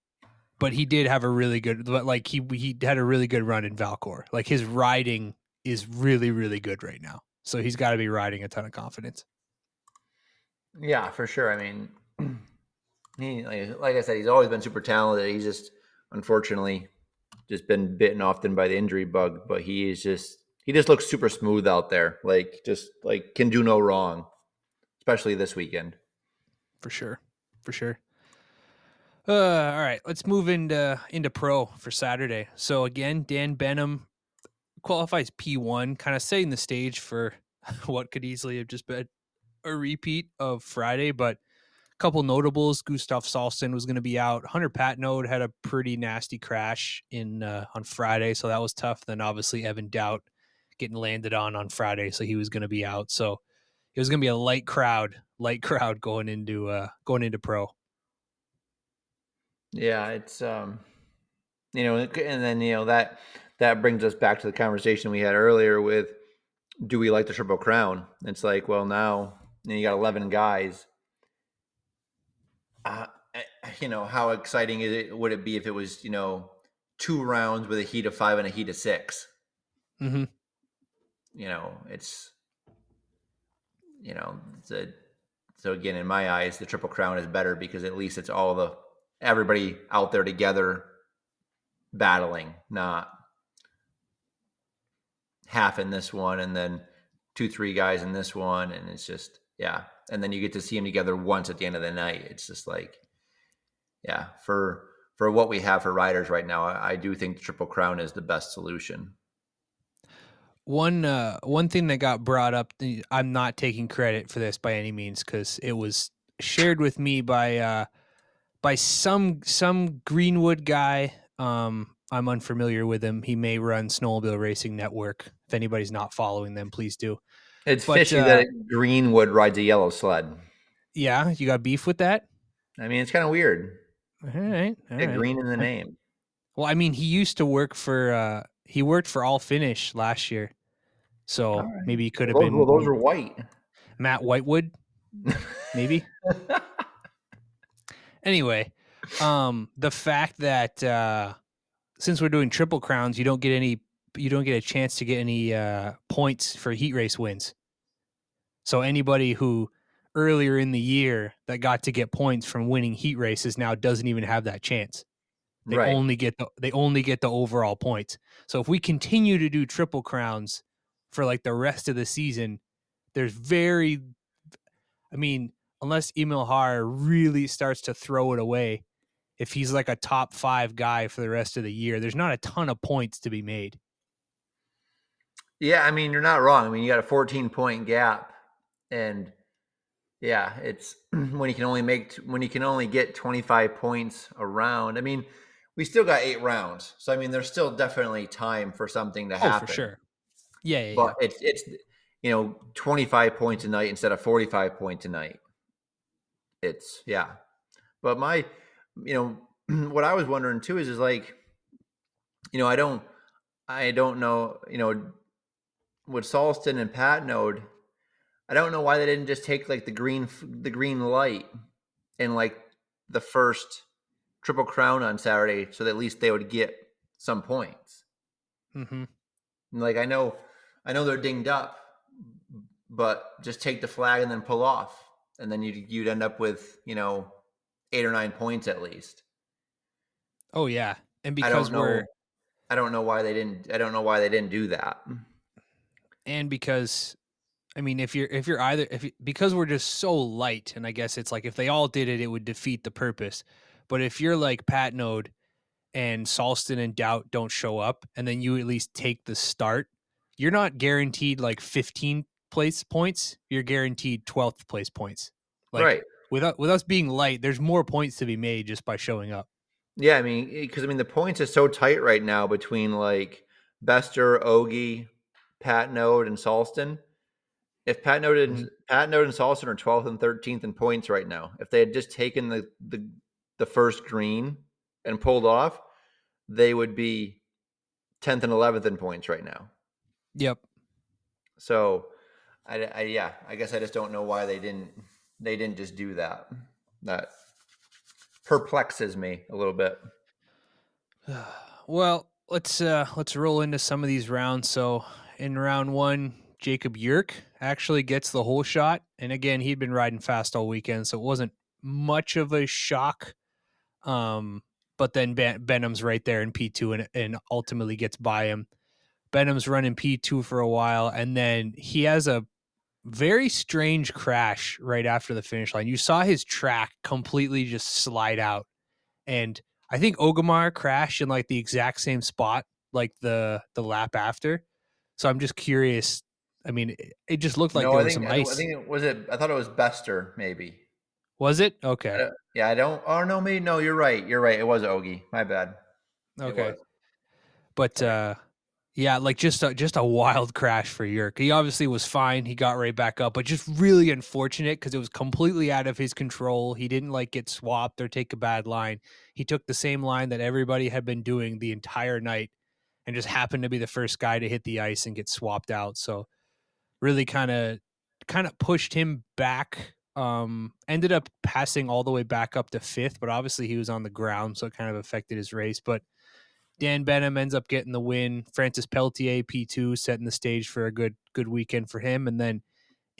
but he did have a really good like he he had a really good run in Valcourt. Like his riding is really really good right now. So he's got to be riding a ton of confidence. Yeah, for sure. I mean, he like, like I said, he's always been super talented. He's just unfortunately just been bitten often by the injury bug, but he is just he just looks super smooth out there. Like just like can do no wrong, especially this weekend. For sure. For sure. Uh, all right, let's move into into pro for Saturday. So again, Dan Benham qualifies P1, kind of setting the stage for what could easily have just been a repeat of Friday, but a couple notables. Gustav Salston was going to be out. Hunter Patnode had a pretty nasty crash in uh, on Friday, so that was tough. Then obviously Evan Doubt getting landed on on Friday, so he was going to be out. So it was going to be a light crowd, light crowd going into uh, going into pro. Yeah, it's um, you know, and then you know that that brings us back to the conversation we had earlier with do we like the triple crown? It's like, well, now you got eleven guys. Uh, you know, how exciting is it? Would it be if it was you know two rounds with a heat of five and a heat of 6 mm-hmm. You know, it's you know, it's a, so again, in my eyes, the triple crown is better because at least it's all the everybody out there together battling, not half in this one and then two, three guys in this one. And it's just, yeah. And then you get to see them together once at the end of the night. It's just like, yeah, for for what we have for riders right now, I, I do think the Triple Crown is the best solution. One uh, one thing that got brought up, I'm not taking credit for this by any means because it was shared with me by uh, by some some Greenwood guy. Um, I'm unfamiliar with him. He may run Snowmobile Racing Network. If anybody's not following them, please do. It's but, fishy uh, that Greenwood rides a yellow sled. Yeah, you got beef with that? I mean, it's kind of weird. All right, all right. green in the name. Well, I mean, he used to work for uh he worked for All Finish last year, so right. maybe he could have well, been. Well, those are white. Matt Whitewood, maybe. Anyway, um, the fact that uh, since we're doing triple crowns, you don't get any, you don't get a chance to get any uh, points for heat race wins. So anybody who earlier in the year that got to get points from winning heat races now doesn't even have that chance. They right. only get the they only get the overall points. So if we continue to do triple crowns for like the rest of the season, there's very, I mean, unless Emil Haar really starts to throw it away, if he's like a top five guy for the rest of the year, there's not a ton of points to be made. Yeah, I mean, you're not wrong. I mean, you got a 14 point gap, and yeah, it's when you can only make when you can only get 25 points around. I mean, we still got eight rounds, so I mean, there's still definitely time for something to happen. Oh, for sure. Yeah, yeah but yeah. it's it's you know 25 points a night instead of 45 points a night. It's yeah, but my you know what I was wondering too is is like you know I don't I don't know you know with Salston and Patnode, I don't know why they didn't just take like the green the green light in like the first triple crown on Saturday, so that at least they would get some points. Mm-hmm. Like I know, I know they're dinged up, but just take the flag and then pull off, and then you'd you'd end up with you know eight or nine points at least. Oh yeah, and because I we're, I don't know why they didn't. I don't know why they didn't do that and because I mean, if you're if you're either if you, because we're just so light, and I guess it's like if they all did it, it would defeat the purpose. But if you're like Patnode and Salston and Doubt don't show up, and then you at least take the start, you're not guaranteed like 15 place points. You're guaranteed 12th place points. Like, right. With with us being light, there's more points to be made just by showing up. Yeah, I mean, because I mean the points are so tight right now between like Bester, Ogie, Patnode, and Salston. If Pat Patnode and mm-hmm. Patnode and Salston are 12th and 13th in points right now, if they had just taken the, the the first green and pulled off, they would be 10th and 11th in points right now. Yep. So, I, I yeah, I guess I just don't know why they didn't they didn't just do that. That perplexes me a little bit. Well, let's uh let's roll into some of these rounds. So in round one, Jacob Yerk actually gets the hole shot. And again, he'd been riding fast all weekend, so it wasn't much of a shock. Um, but then ben- Benham's right there in P2 and, and ultimately gets by him. Benham's running P2 for a while, and then he has a very strange crash right after the finish line. You saw his track completely just slide out. And I think Ogimarh crashed in like the exact same spot like the the lap after. So I'm just curious. I mean, it, it just looked like no, there was think, some ice. I think it was it. I thought it was Bester, maybe. Was it okay? I yeah, I don't. Oh no, me. No, you're right. You're right. It was Ogie. My bad. Okay. But uh, yeah, like just a, just a wild crash for Yerk. He obviously was fine. He got right back up, but just really unfortunate because it was completely out of his control. He didn't like get swapped or take a bad line. He took the same line that everybody had been doing the entire night and just happened to be the first guy to hit the ice and get swapped out. So really kind of kind of pushed him back. Um, ended up passing all the way back up to fifth, but obviously he was on the ground, so it kind of affected his race. But Dan Benham ends up getting the win. Francis Pelletier P two setting the stage for a good good weekend for him, and then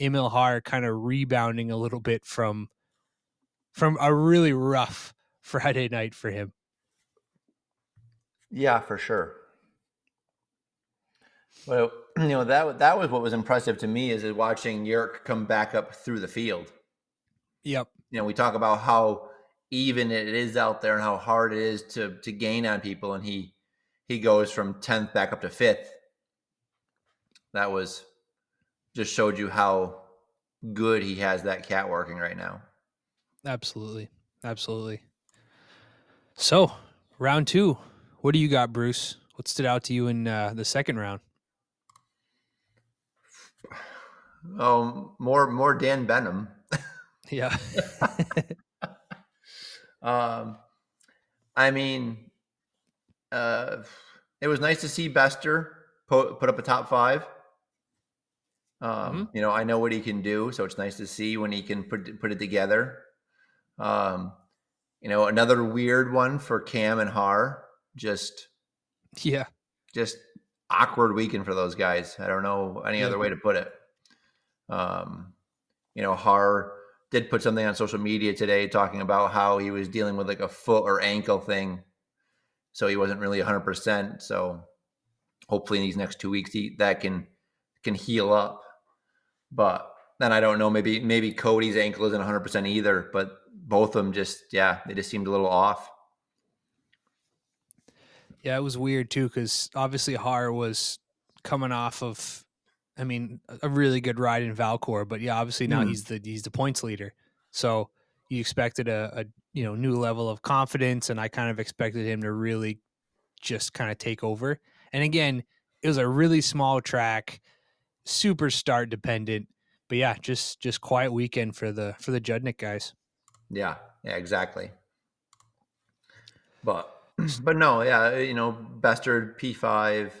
Emil Haar kind of rebounding a little bit from from a really rough Friday night for him. Yeah, for sure. Well, you know that that was what was impressive to me is watching Yerk come back up through the field. Yep. You know, we talk about how even it is out there and how hard it is to to gain on people, and he he goes from tenth back up to fifth. That was just showed you how good he has that cat working right now. Absolutely, absolutely. So, round two. What do you got, Bruce? What stood out to you in uh, the second round? Oh, more more Dan Benham. yeah. um, I mean, uh, it was nice to see Bester put, put up a top five. Um, mm-hmm. You know, I know what he can do, so it's nice to see when he can put put it together. Um, you know, another weird one for Cam and Har. Just yeah, just awkward weekend for those guys. I don't know any yeah. other way to put it. Um, you know, Haar did put something on social media today talking about how he was dealing with like a foot or ankle thing. So he wasn't really 100%. So hopefully in these next two weeks, he, that can can heal up. But then I don't know. Maybe maybe Cody's ankle isn't 100 percent either. But both of them just yeah, they just seemed a little off. Yeah, it was weird too because obviously Har was coming off of, I mean, a really good ride in Valcourt, but yeah, obviously now mm. he's the he's the points leader. So you expected a, a you know new level of confidence, and I kind of expected him to really just kind of take over. And again, it was a really small track, super start dependent. But yeah, just just quiet weekend for the for the Judnik guys. Yeah, yeah, exactly. But but no, yeah, you know, Bester P five,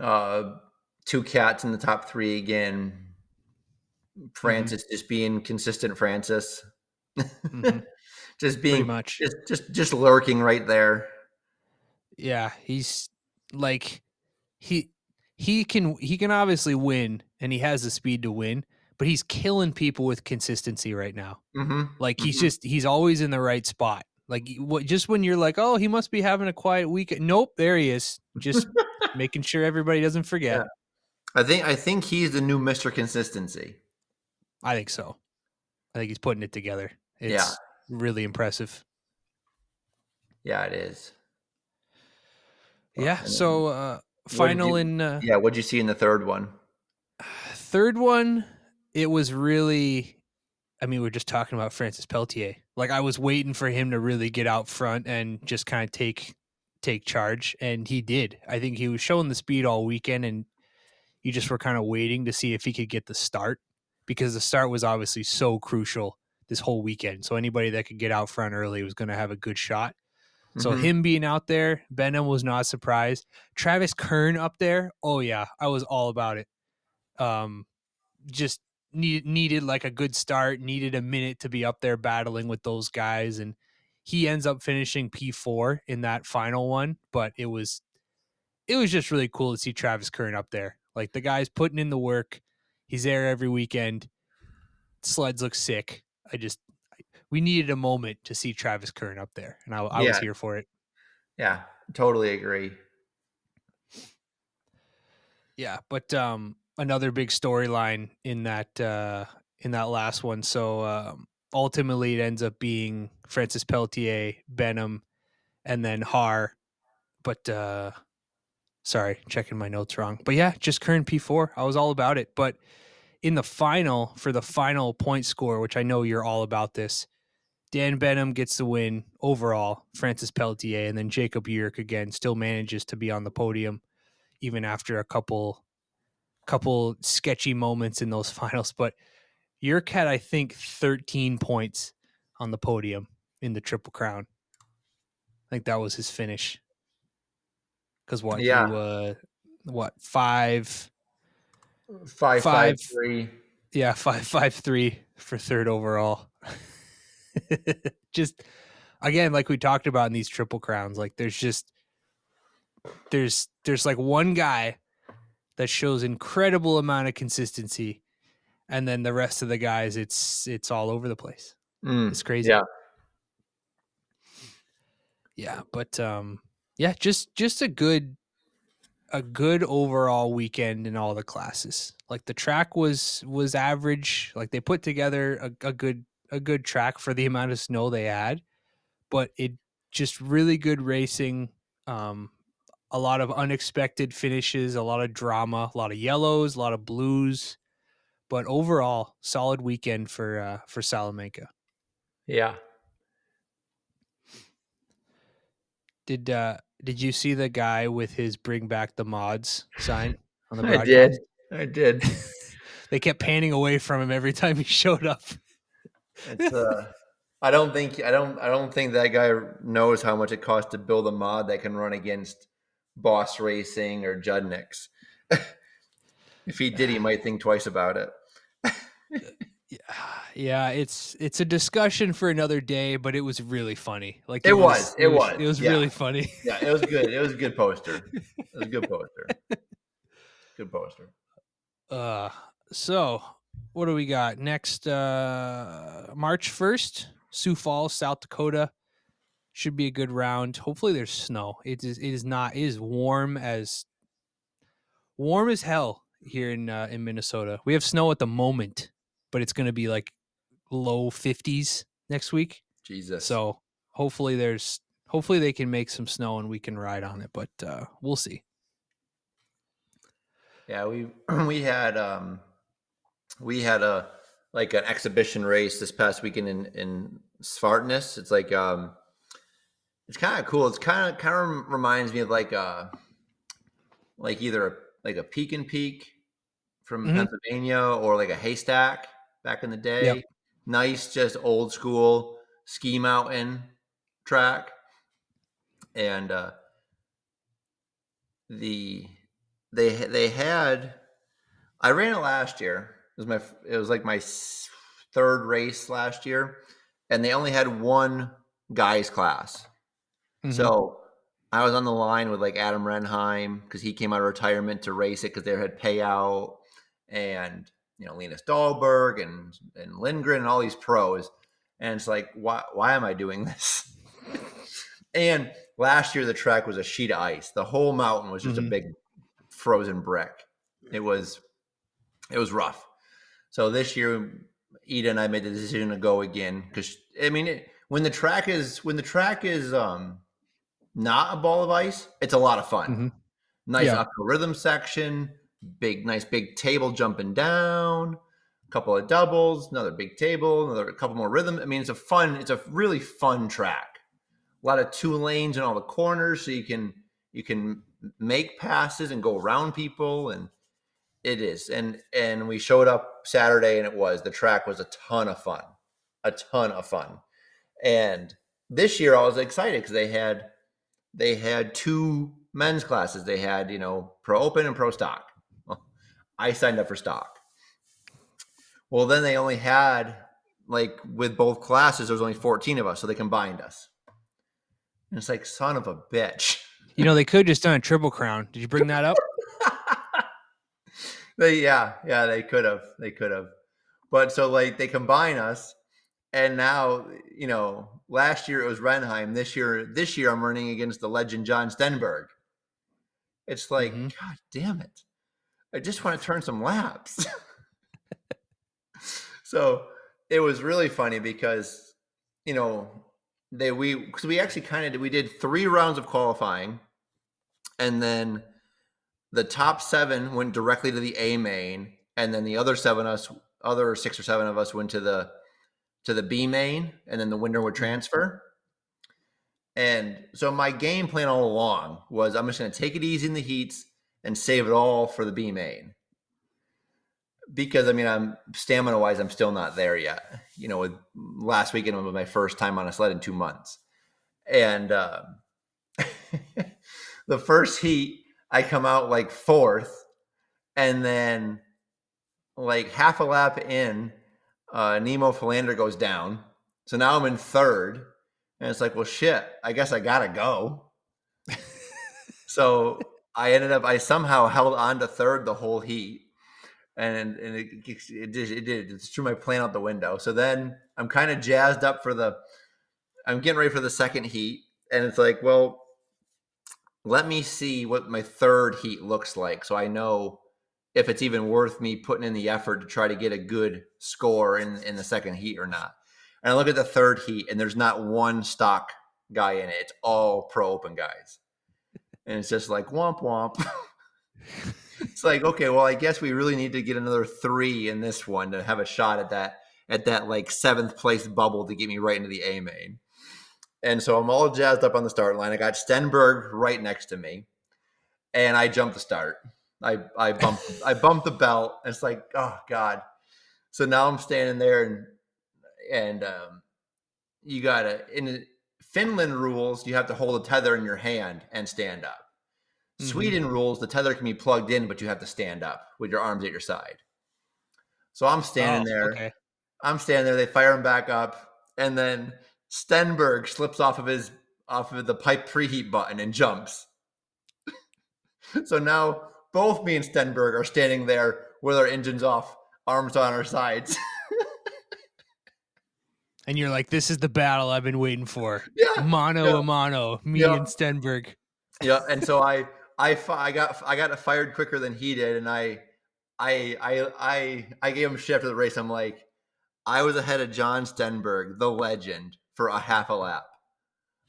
uh, two cats in the top three again. Francis mm-hmm. just being consistent, Francis. Mm-hmm. just being Pretty much just just just lurking right there. Yeah, he's like he he can he can obviously win and he has the speed to win, but he's killing people with consistency right now. Mm-hmm. Like he's mm-hmm. just he's always in the right spot. Like what just when you're like, oh, he must be having a quiet week." Nope, there he is. Just making sure everybody doesn't forget. Yeah. I think I think he's the new Mr. Consistency. I think so. I think he's putting it together. It's yeah. really impressive. Yeah, it is. Yeah. So uh final you, in uh, Yeah, what'd you see in the third one? Third one, it was really I mean, we are just talking about Francis Pelletier. Like I was waiting for him to really get out front and just kind of take take charge and he did. I think he was showing the speed all weekend and you just were kind of waiting to see if he could get the start because the start was obviously so crucial this whole weekend. So anybody that could get out front early was going to have a good shot. So mm-hmm. him being out there, Benham was not surprised. Travis Kern up there, oh yeah, I was all about it. Um, just need, needed like a good start, needed a minute to be up there battling with those guys, and he ends up finishing P four in that final one. But it was, it was just really cool to see Travis Kern up there. Like the guy's putting in the work. He's there every weekend. Sleds look sick. I just we needed a moment to see Travis Kern up there, and I, I yeah. was here for it. Yeah, totally agree. Yeah, but um, another big storyline in that uh, in that last one. So um, ultimately, it ends up being Francis Pelletier, Benham, and then Har. But uh, sorry, checking my notes wrong. But yeah, just Kern P four. I was all about it. But in the final for the final point score, which I know you're all about this, Dan Benham gets the win overall, Francis Pelletier, and then Jacob Yerk again still manages to be on the podium, even after a couple couple sketchy moments in those finals. But Yerk had, I think, 13 points on the podium in the Triple Crown. I think that was his finish. Because what? Yeah. He, uh, what? Five, five, five, five, three. Yeah, five, five, three for third overall. just again, like we talked about in these triple crowns, like there's just there's there's like one guy that shows incredible amount of consistency, and then the rest of the guys, it's it's all over the place. Mm, it's crazy. Yeah. Yeah, but um yeah, just just a good a good overall weekend in all the classes. Like the track was was average. Like they put together a, a good a good track for the amount of snow they had, but it just really good racing. Um, a lot of unexpected finishes, a lot of drama, a lot of yellows, a lot of blues, but overall solid weekend for uh, for Salamanca. Yeah. Did uh did you see the guy with his bring back the mods sign on the broadcast? I did. I did. they kept panning away from him every time he showed up. It's uh I don't think I don't I don't think that guy knows how much it costs to build a mod that can run against Boss Racing or Judniks. if he did, he might think twice about it. yeah, it's it's a discussion for another day, but it was really funny. Like it, it was, was, it was, it was yeah. really funny. yeah, it was good. It was a good poster. It was a good poster. Good poster. Uh, so what do we got next? Uh, March first, Sioux Falls, South Dakota. Should be a good round. Hopefully, there's snow. It is. It is not. It is warm as warm as hell here in uh, in Minnesota. We have snow at the moment, but it's going to be like low 50s next week. Jesus. So hopefully there's hopefully they can make some snow and we can ride on it, but uh, we'll see. Yeah, we we had um we had a like an exhibition race this past weekend in in Svartness. It's like um it's kind of cool. It's kind of kind of reminds me of like uh like either a, like a Peek'n Peak from mm-hmm. Pennsylvania or like a haystack back in the day. Yep. Nice, just old school ski mountain track. And uh the they they had I ran it last year. It was my it was like my third race last year and they only had one guys class. Mm-hmm. So I was on the line with like Adam Renheim because he came out of retirement to race it because they had payout and you know Linus Dahlberg and and Lindgren and all these pros. And it's like, why why am I doing this? and last year the track was a sheet of ice. The whole mountain was just mm-hmm. a big frozen brick. It was it was rough. So this year Ida and I made the decision to go again because I mean, it, when the track is when the track is um not a ball of ice, it's a lot of fun. Mm-hmm. Nice yeah. uphill rhythm section, big, nice big table jumping down, a couple of doubles, another big table, another couple more rhythm. I mean, it's a fun, it's a really fun track. A lot of two lanes in all the corners, so you can you can make passes and go around people and it is and and we showed up saturday and it was the track was a ton of fun a ton of fun and this year i was excited because they had they had two men's classes they had you know pro open and pro stock i signed up for stock. Well then they only had like with both classes there was only 14 of us so they combined us. And it's like son of a bitch. You know they could just done a triple crown. Did you bring that up? They yeah yeah they could have they could have. But so like they combine us and now you know last year it was renheim. This year this year i'm running against the legend john stenberg. It's like mm-hmm. god damn it i just want to turn some laps so it was really funny because you know they we because we actually kind of we did three rounds of qualifying and then the top seven went directly to the A main, and then the other seven us, other six or seven of us went to the to the B main, and then the winner would mm. transfer. And so my game plan all along was I'm just going to take it easy in the heats and save it all for the B main. Because I mean, I'm stamina wise, I'm still not there yet. You know, with last weekend was my first time on a sled in two months, and uh, the first heat I come out like fourth, and then like half a lap in, uh, Nemo Philander goes down. So now I'm in third, and it's like, well, shit, I guess I gotta go. so I ended up, I somehow held on to third the whole heat, and and it, it did, it did, it's threw my plan out the window. So then I'm kind of jazzed up for the, I'm getting ready for the second heat, and it's like, well, let me see what my third heat looks like so I know if it's even worth me putting in the effort to try to get a good score in, in the second heat or not. And I look at the third heat and there's not one stock guy in it. It's all pro open guys. And it's just like womp womp. it's like, okay, well, I guess we really need to get another three in this one to have a shot at that at that like seventh place bubble to get me right into the A main. And so I'm all jazzed up on the start line. I got Stenberg right next to me, and I jump the start. I I bump I bump the belt. And it's like, oh God. So now I'm standing there and and um, you gotta in Finland rules, you have to hold a tether in your hand and stand up. Mm-hmm. Sweden rules, the tether can be plugged in, but you have to stand up with your arms at your side. So I'm standing oh, there. Okay. I'm standing there. They fire him back up, and then Stenberg slips off of his off of the pipe preheat button and jumps. so now both me and Stenberg are standing there with our engines off, arms on our sides. and you're like, "This is the battle I've been waiting for." Yeah, mano yeah. a mano, me yeah. and Stenberg. Yeah, and so I, I, I got, I got fired quicker than he did, and I, I I I I gave him shit after the race. I'm like, I was ahead of John Stenberg, the legend, for a half a lap.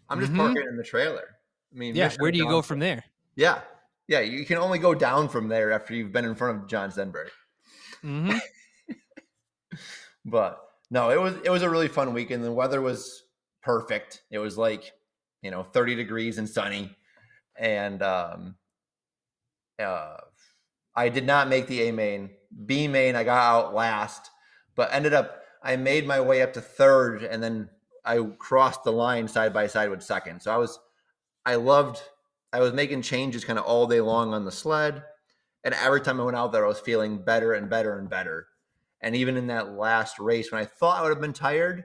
I'm just Mhm. parking in the trailer. I mean, Yeah, where do you go from there? Yeah, yeah. You can only go down from there after you've been in front of John Stenberg. hmm But no, it was it was a really fun weekend. The weather was perfect. It was like you know 30 degrees and sunny, and um, uh, I did not make the A main. B main I got out last, but ended up I made my way up to third, and then I crossed the line side by side with second. So I was I loved I was making changes kind of all day long on the sled, and every time I went out there, I was feeling better and better and better. And even in that last race, when I thought I would have been tired,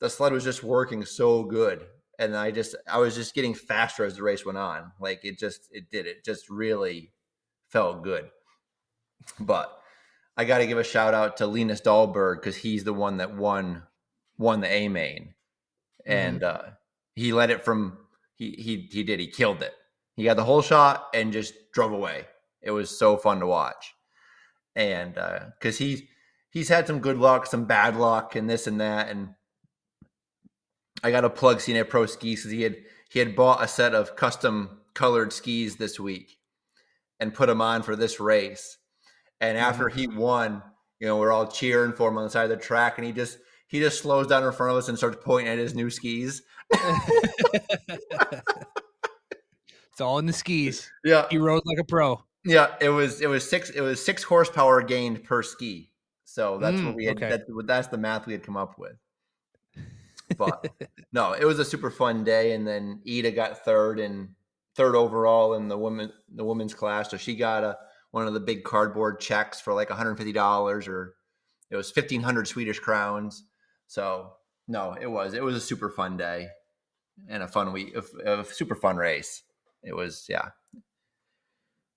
the sled was just working so good. And I just, I was just getting faster as the race went on. Like it just, it did. It just really felt good. But I got to give a shout out to Linus Dahlberg because he's the one that won, won the A main. And uh, he led it from, he, he, he did, he killed it. He got the hole shot and just drove away. It was so fun to watch. And because he's, he's had some good luck, some bad luck, and this and that. And I got to plug C&A Pro skis because he had he had bought a set of custom colored skis this week and put them on for this race. And mm-hmm. after he won, you know, we're all cheering for him on the side of the track, and he just he just slows down in front of us and starts pointing at his new skis. it's all in the skis. Yeah, He rode like a pro. yeah. It was it was six it was six horsepower gained per ski. So that's what Mm, we had. okay. That's, that's the math we had come up with. But no, it was a super fun day. And then Ida got third and third overall in the women the women's class. So she got a one of the big cardboard checks for like $150 or it was 1500 Swedish crowns. So no, it was it was a super fun day and a fun week, a, a super fun race. It was yeah.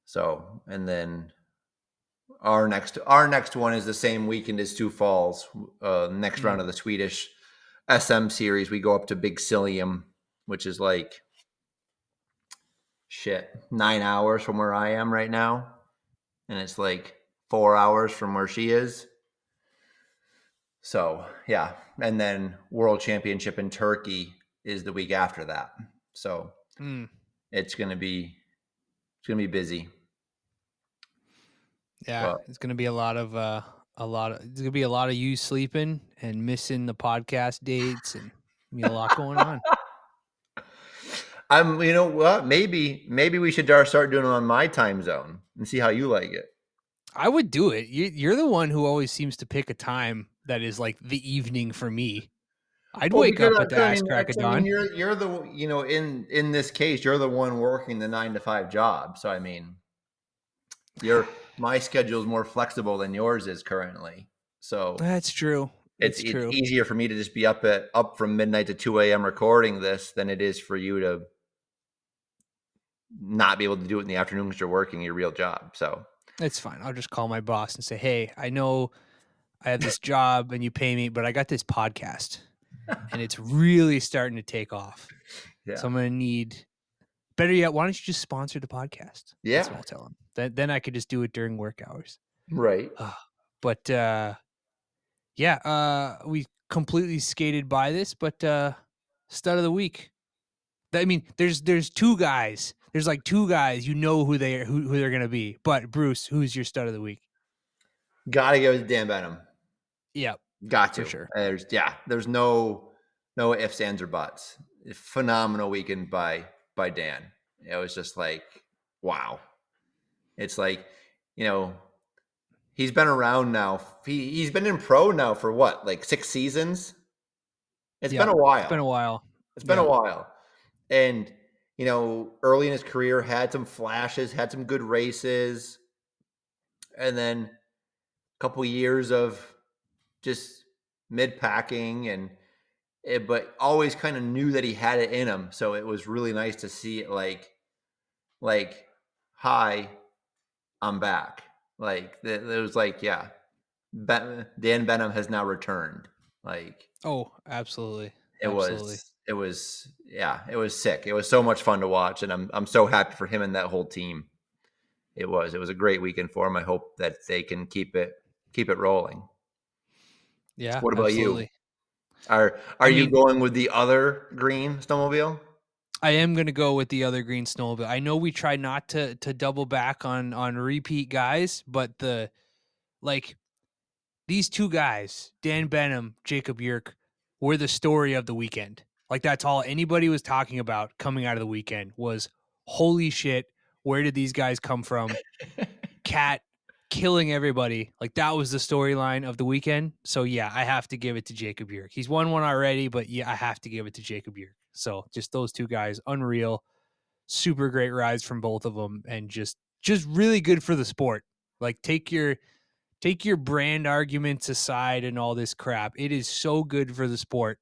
So and then our next our next one is the same weekend as Sioux Falls. Uh, next Mm. round of the Swedish SM series, we go up to Bygdsiljum, which is like shit nine hours from where I am right now, and it's like four hours from where she is. So yeah, and then World Championship in Turkey is the week after that. So Mm, it's gonna be it's gonna be busy. Yeah, it's gonna be a lot of uh, a lot of. It's gonna be a lot of you sleeping and missing the podcast dates and a lot going on. I'm, you know what? Maybe, maybe we should start doing it on my time zone and see how you like it. I would do it. You, you're the one who always seems to pick a time that is like the evening for me. I'd Well, wake up at the ass crack of I dawn. mean, you're, you're the, you know, in in this case, you're the one working the nine to five job. So I mean, your my schedule is more flexible than yours is currently. So That's true. it's, It's it's true. easier for me to just be up at up from midnight to two a.m. recording this than it is for you to not be able to do it in the afternoon because you're working your real job. So It's fine. I'll just call my boss and say, "Hey, I know I have this job and you pay me, but I got this podcast, and it's really starting to take off. yeah, So I'm gonna need. Better yet, why don't you just sponsor the podcast? That's Yeah. what I'll tell him. Then, then I could just do it during work hours. right. But uh, yeah, uh, we completely skated by this, but uh, stud of the week. I mean, there's there's two guys. There's like two guys. You know who they are, who, who they're gonna be. But Bruce, who's your stud of the week? Gotta go with Dan Benham. Yep. Got to. sure. There's yeah. There's no no ifs, ands, or buts. Phenomenal weekend by by Dan. It was just like wow. It's like you know he's been around now. He he's been in pro now for what like six seasons. It's Yeah, been a while. It's been a while. It's been Yeah. a while. And, you know, early in his career, had some flashes, had some good races. And then a couple years of just mid packing and, it, but always kind of knew that he had it in him. So it was really nice to see it like, like, hi, I'm back. Like, it was like, yeah, ben, Dan Benham has now returned. Like, Oh, absolutely. it Absolutely. was it was yeah it was sick it was so much fun to watch and i'm i'm so happy for him and that whole team it was. It was a great weekend for him. I hope that they can keep it keep it rolling. Yeah. What about absolutely. you? Are are I you mean- going with the other green snowmobile? I am going to go with the other green snowmobile. I know we try not to to double back on on repeat guys, but the like these two guys, Dan Benham, Jacob Yerk, were the story of the weekend. Like that's all anybody was talking about coming out of the weekend was holy shit, where did these guys come from? Cat killing everybody. Like that was the storyline of the weekend. So yeah, I have to give it to Jacob Yerk. He's won one already, but yeah, I have to give it to Jacob Yerk. So just those two guys, unreal, super great rides from both of them, and just just really good for the sport. Like take your take your brand arguments aside and all this crap. It is so good for the sport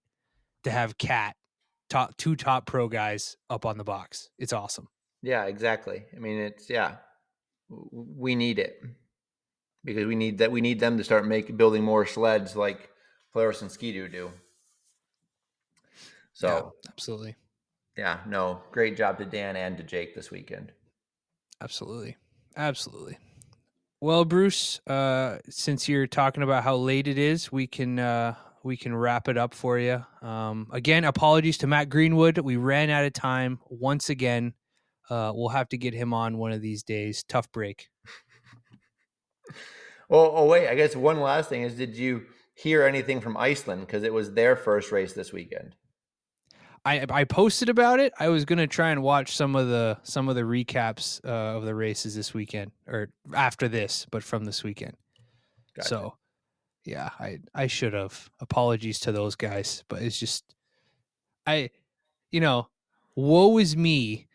to have Cat top two top pro guys up on the box. It's awesome. Yeah, exactly. I mean, it's yeah, we need it because we need that. We need them to start making building more sleds like Polaris and Ski-Doo do. So Yeah, absolutely. yeah, no, great job to Dan and to Jake this weekend. Absolutely. Absolutely. Well, Bruce, uh, since you're talking about how late it is, we can uh, we can wrap it up for you. Um, again, apologies to Matt Greenwood. We ran out of time once again. Uh, we'll have to get him on one of these days. Tough break. Well, oh wait, I guess one last thing is, did you hear anything from Iceland because it was their first race this weekend? I I posted about it. I was gonna try and watch some of the some of the recaps uh, of the races this weekend or after this, but from this weekend. Gotcha. So, yeah, I I should have. Apologies to those guys, but it's just I you know, woe is me.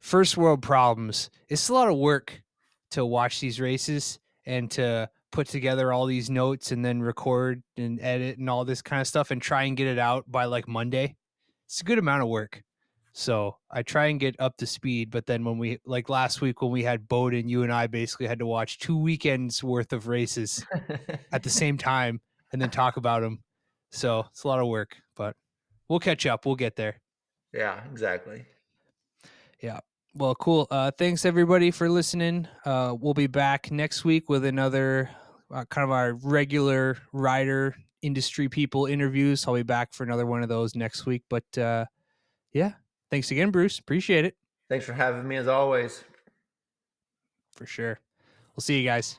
First world problems. It's a lot of work to watch these races and to put together all these notes and then record and edit and all this kind of stuff and try and get it out by like Monday. It's a good amount of work. So I try and get up to speed, but then when we like last week when we had Bowden, you and I basically had to watch two weekends worth of races at the same time and then talk about them. So it's a lot of work, but we'll catch up. We'll get there. yeah, exactly. Yeah. Well, cool. Uh, thanks everybody for listening. Uh, we'll be back next week with another uh, kind of our regular rider industry people interviews. I'll be back for another one of those next week. But uh, yeah, thanks again, Bruce. Appreciate it Thanks for having me as always. for sure. We'll see you guys.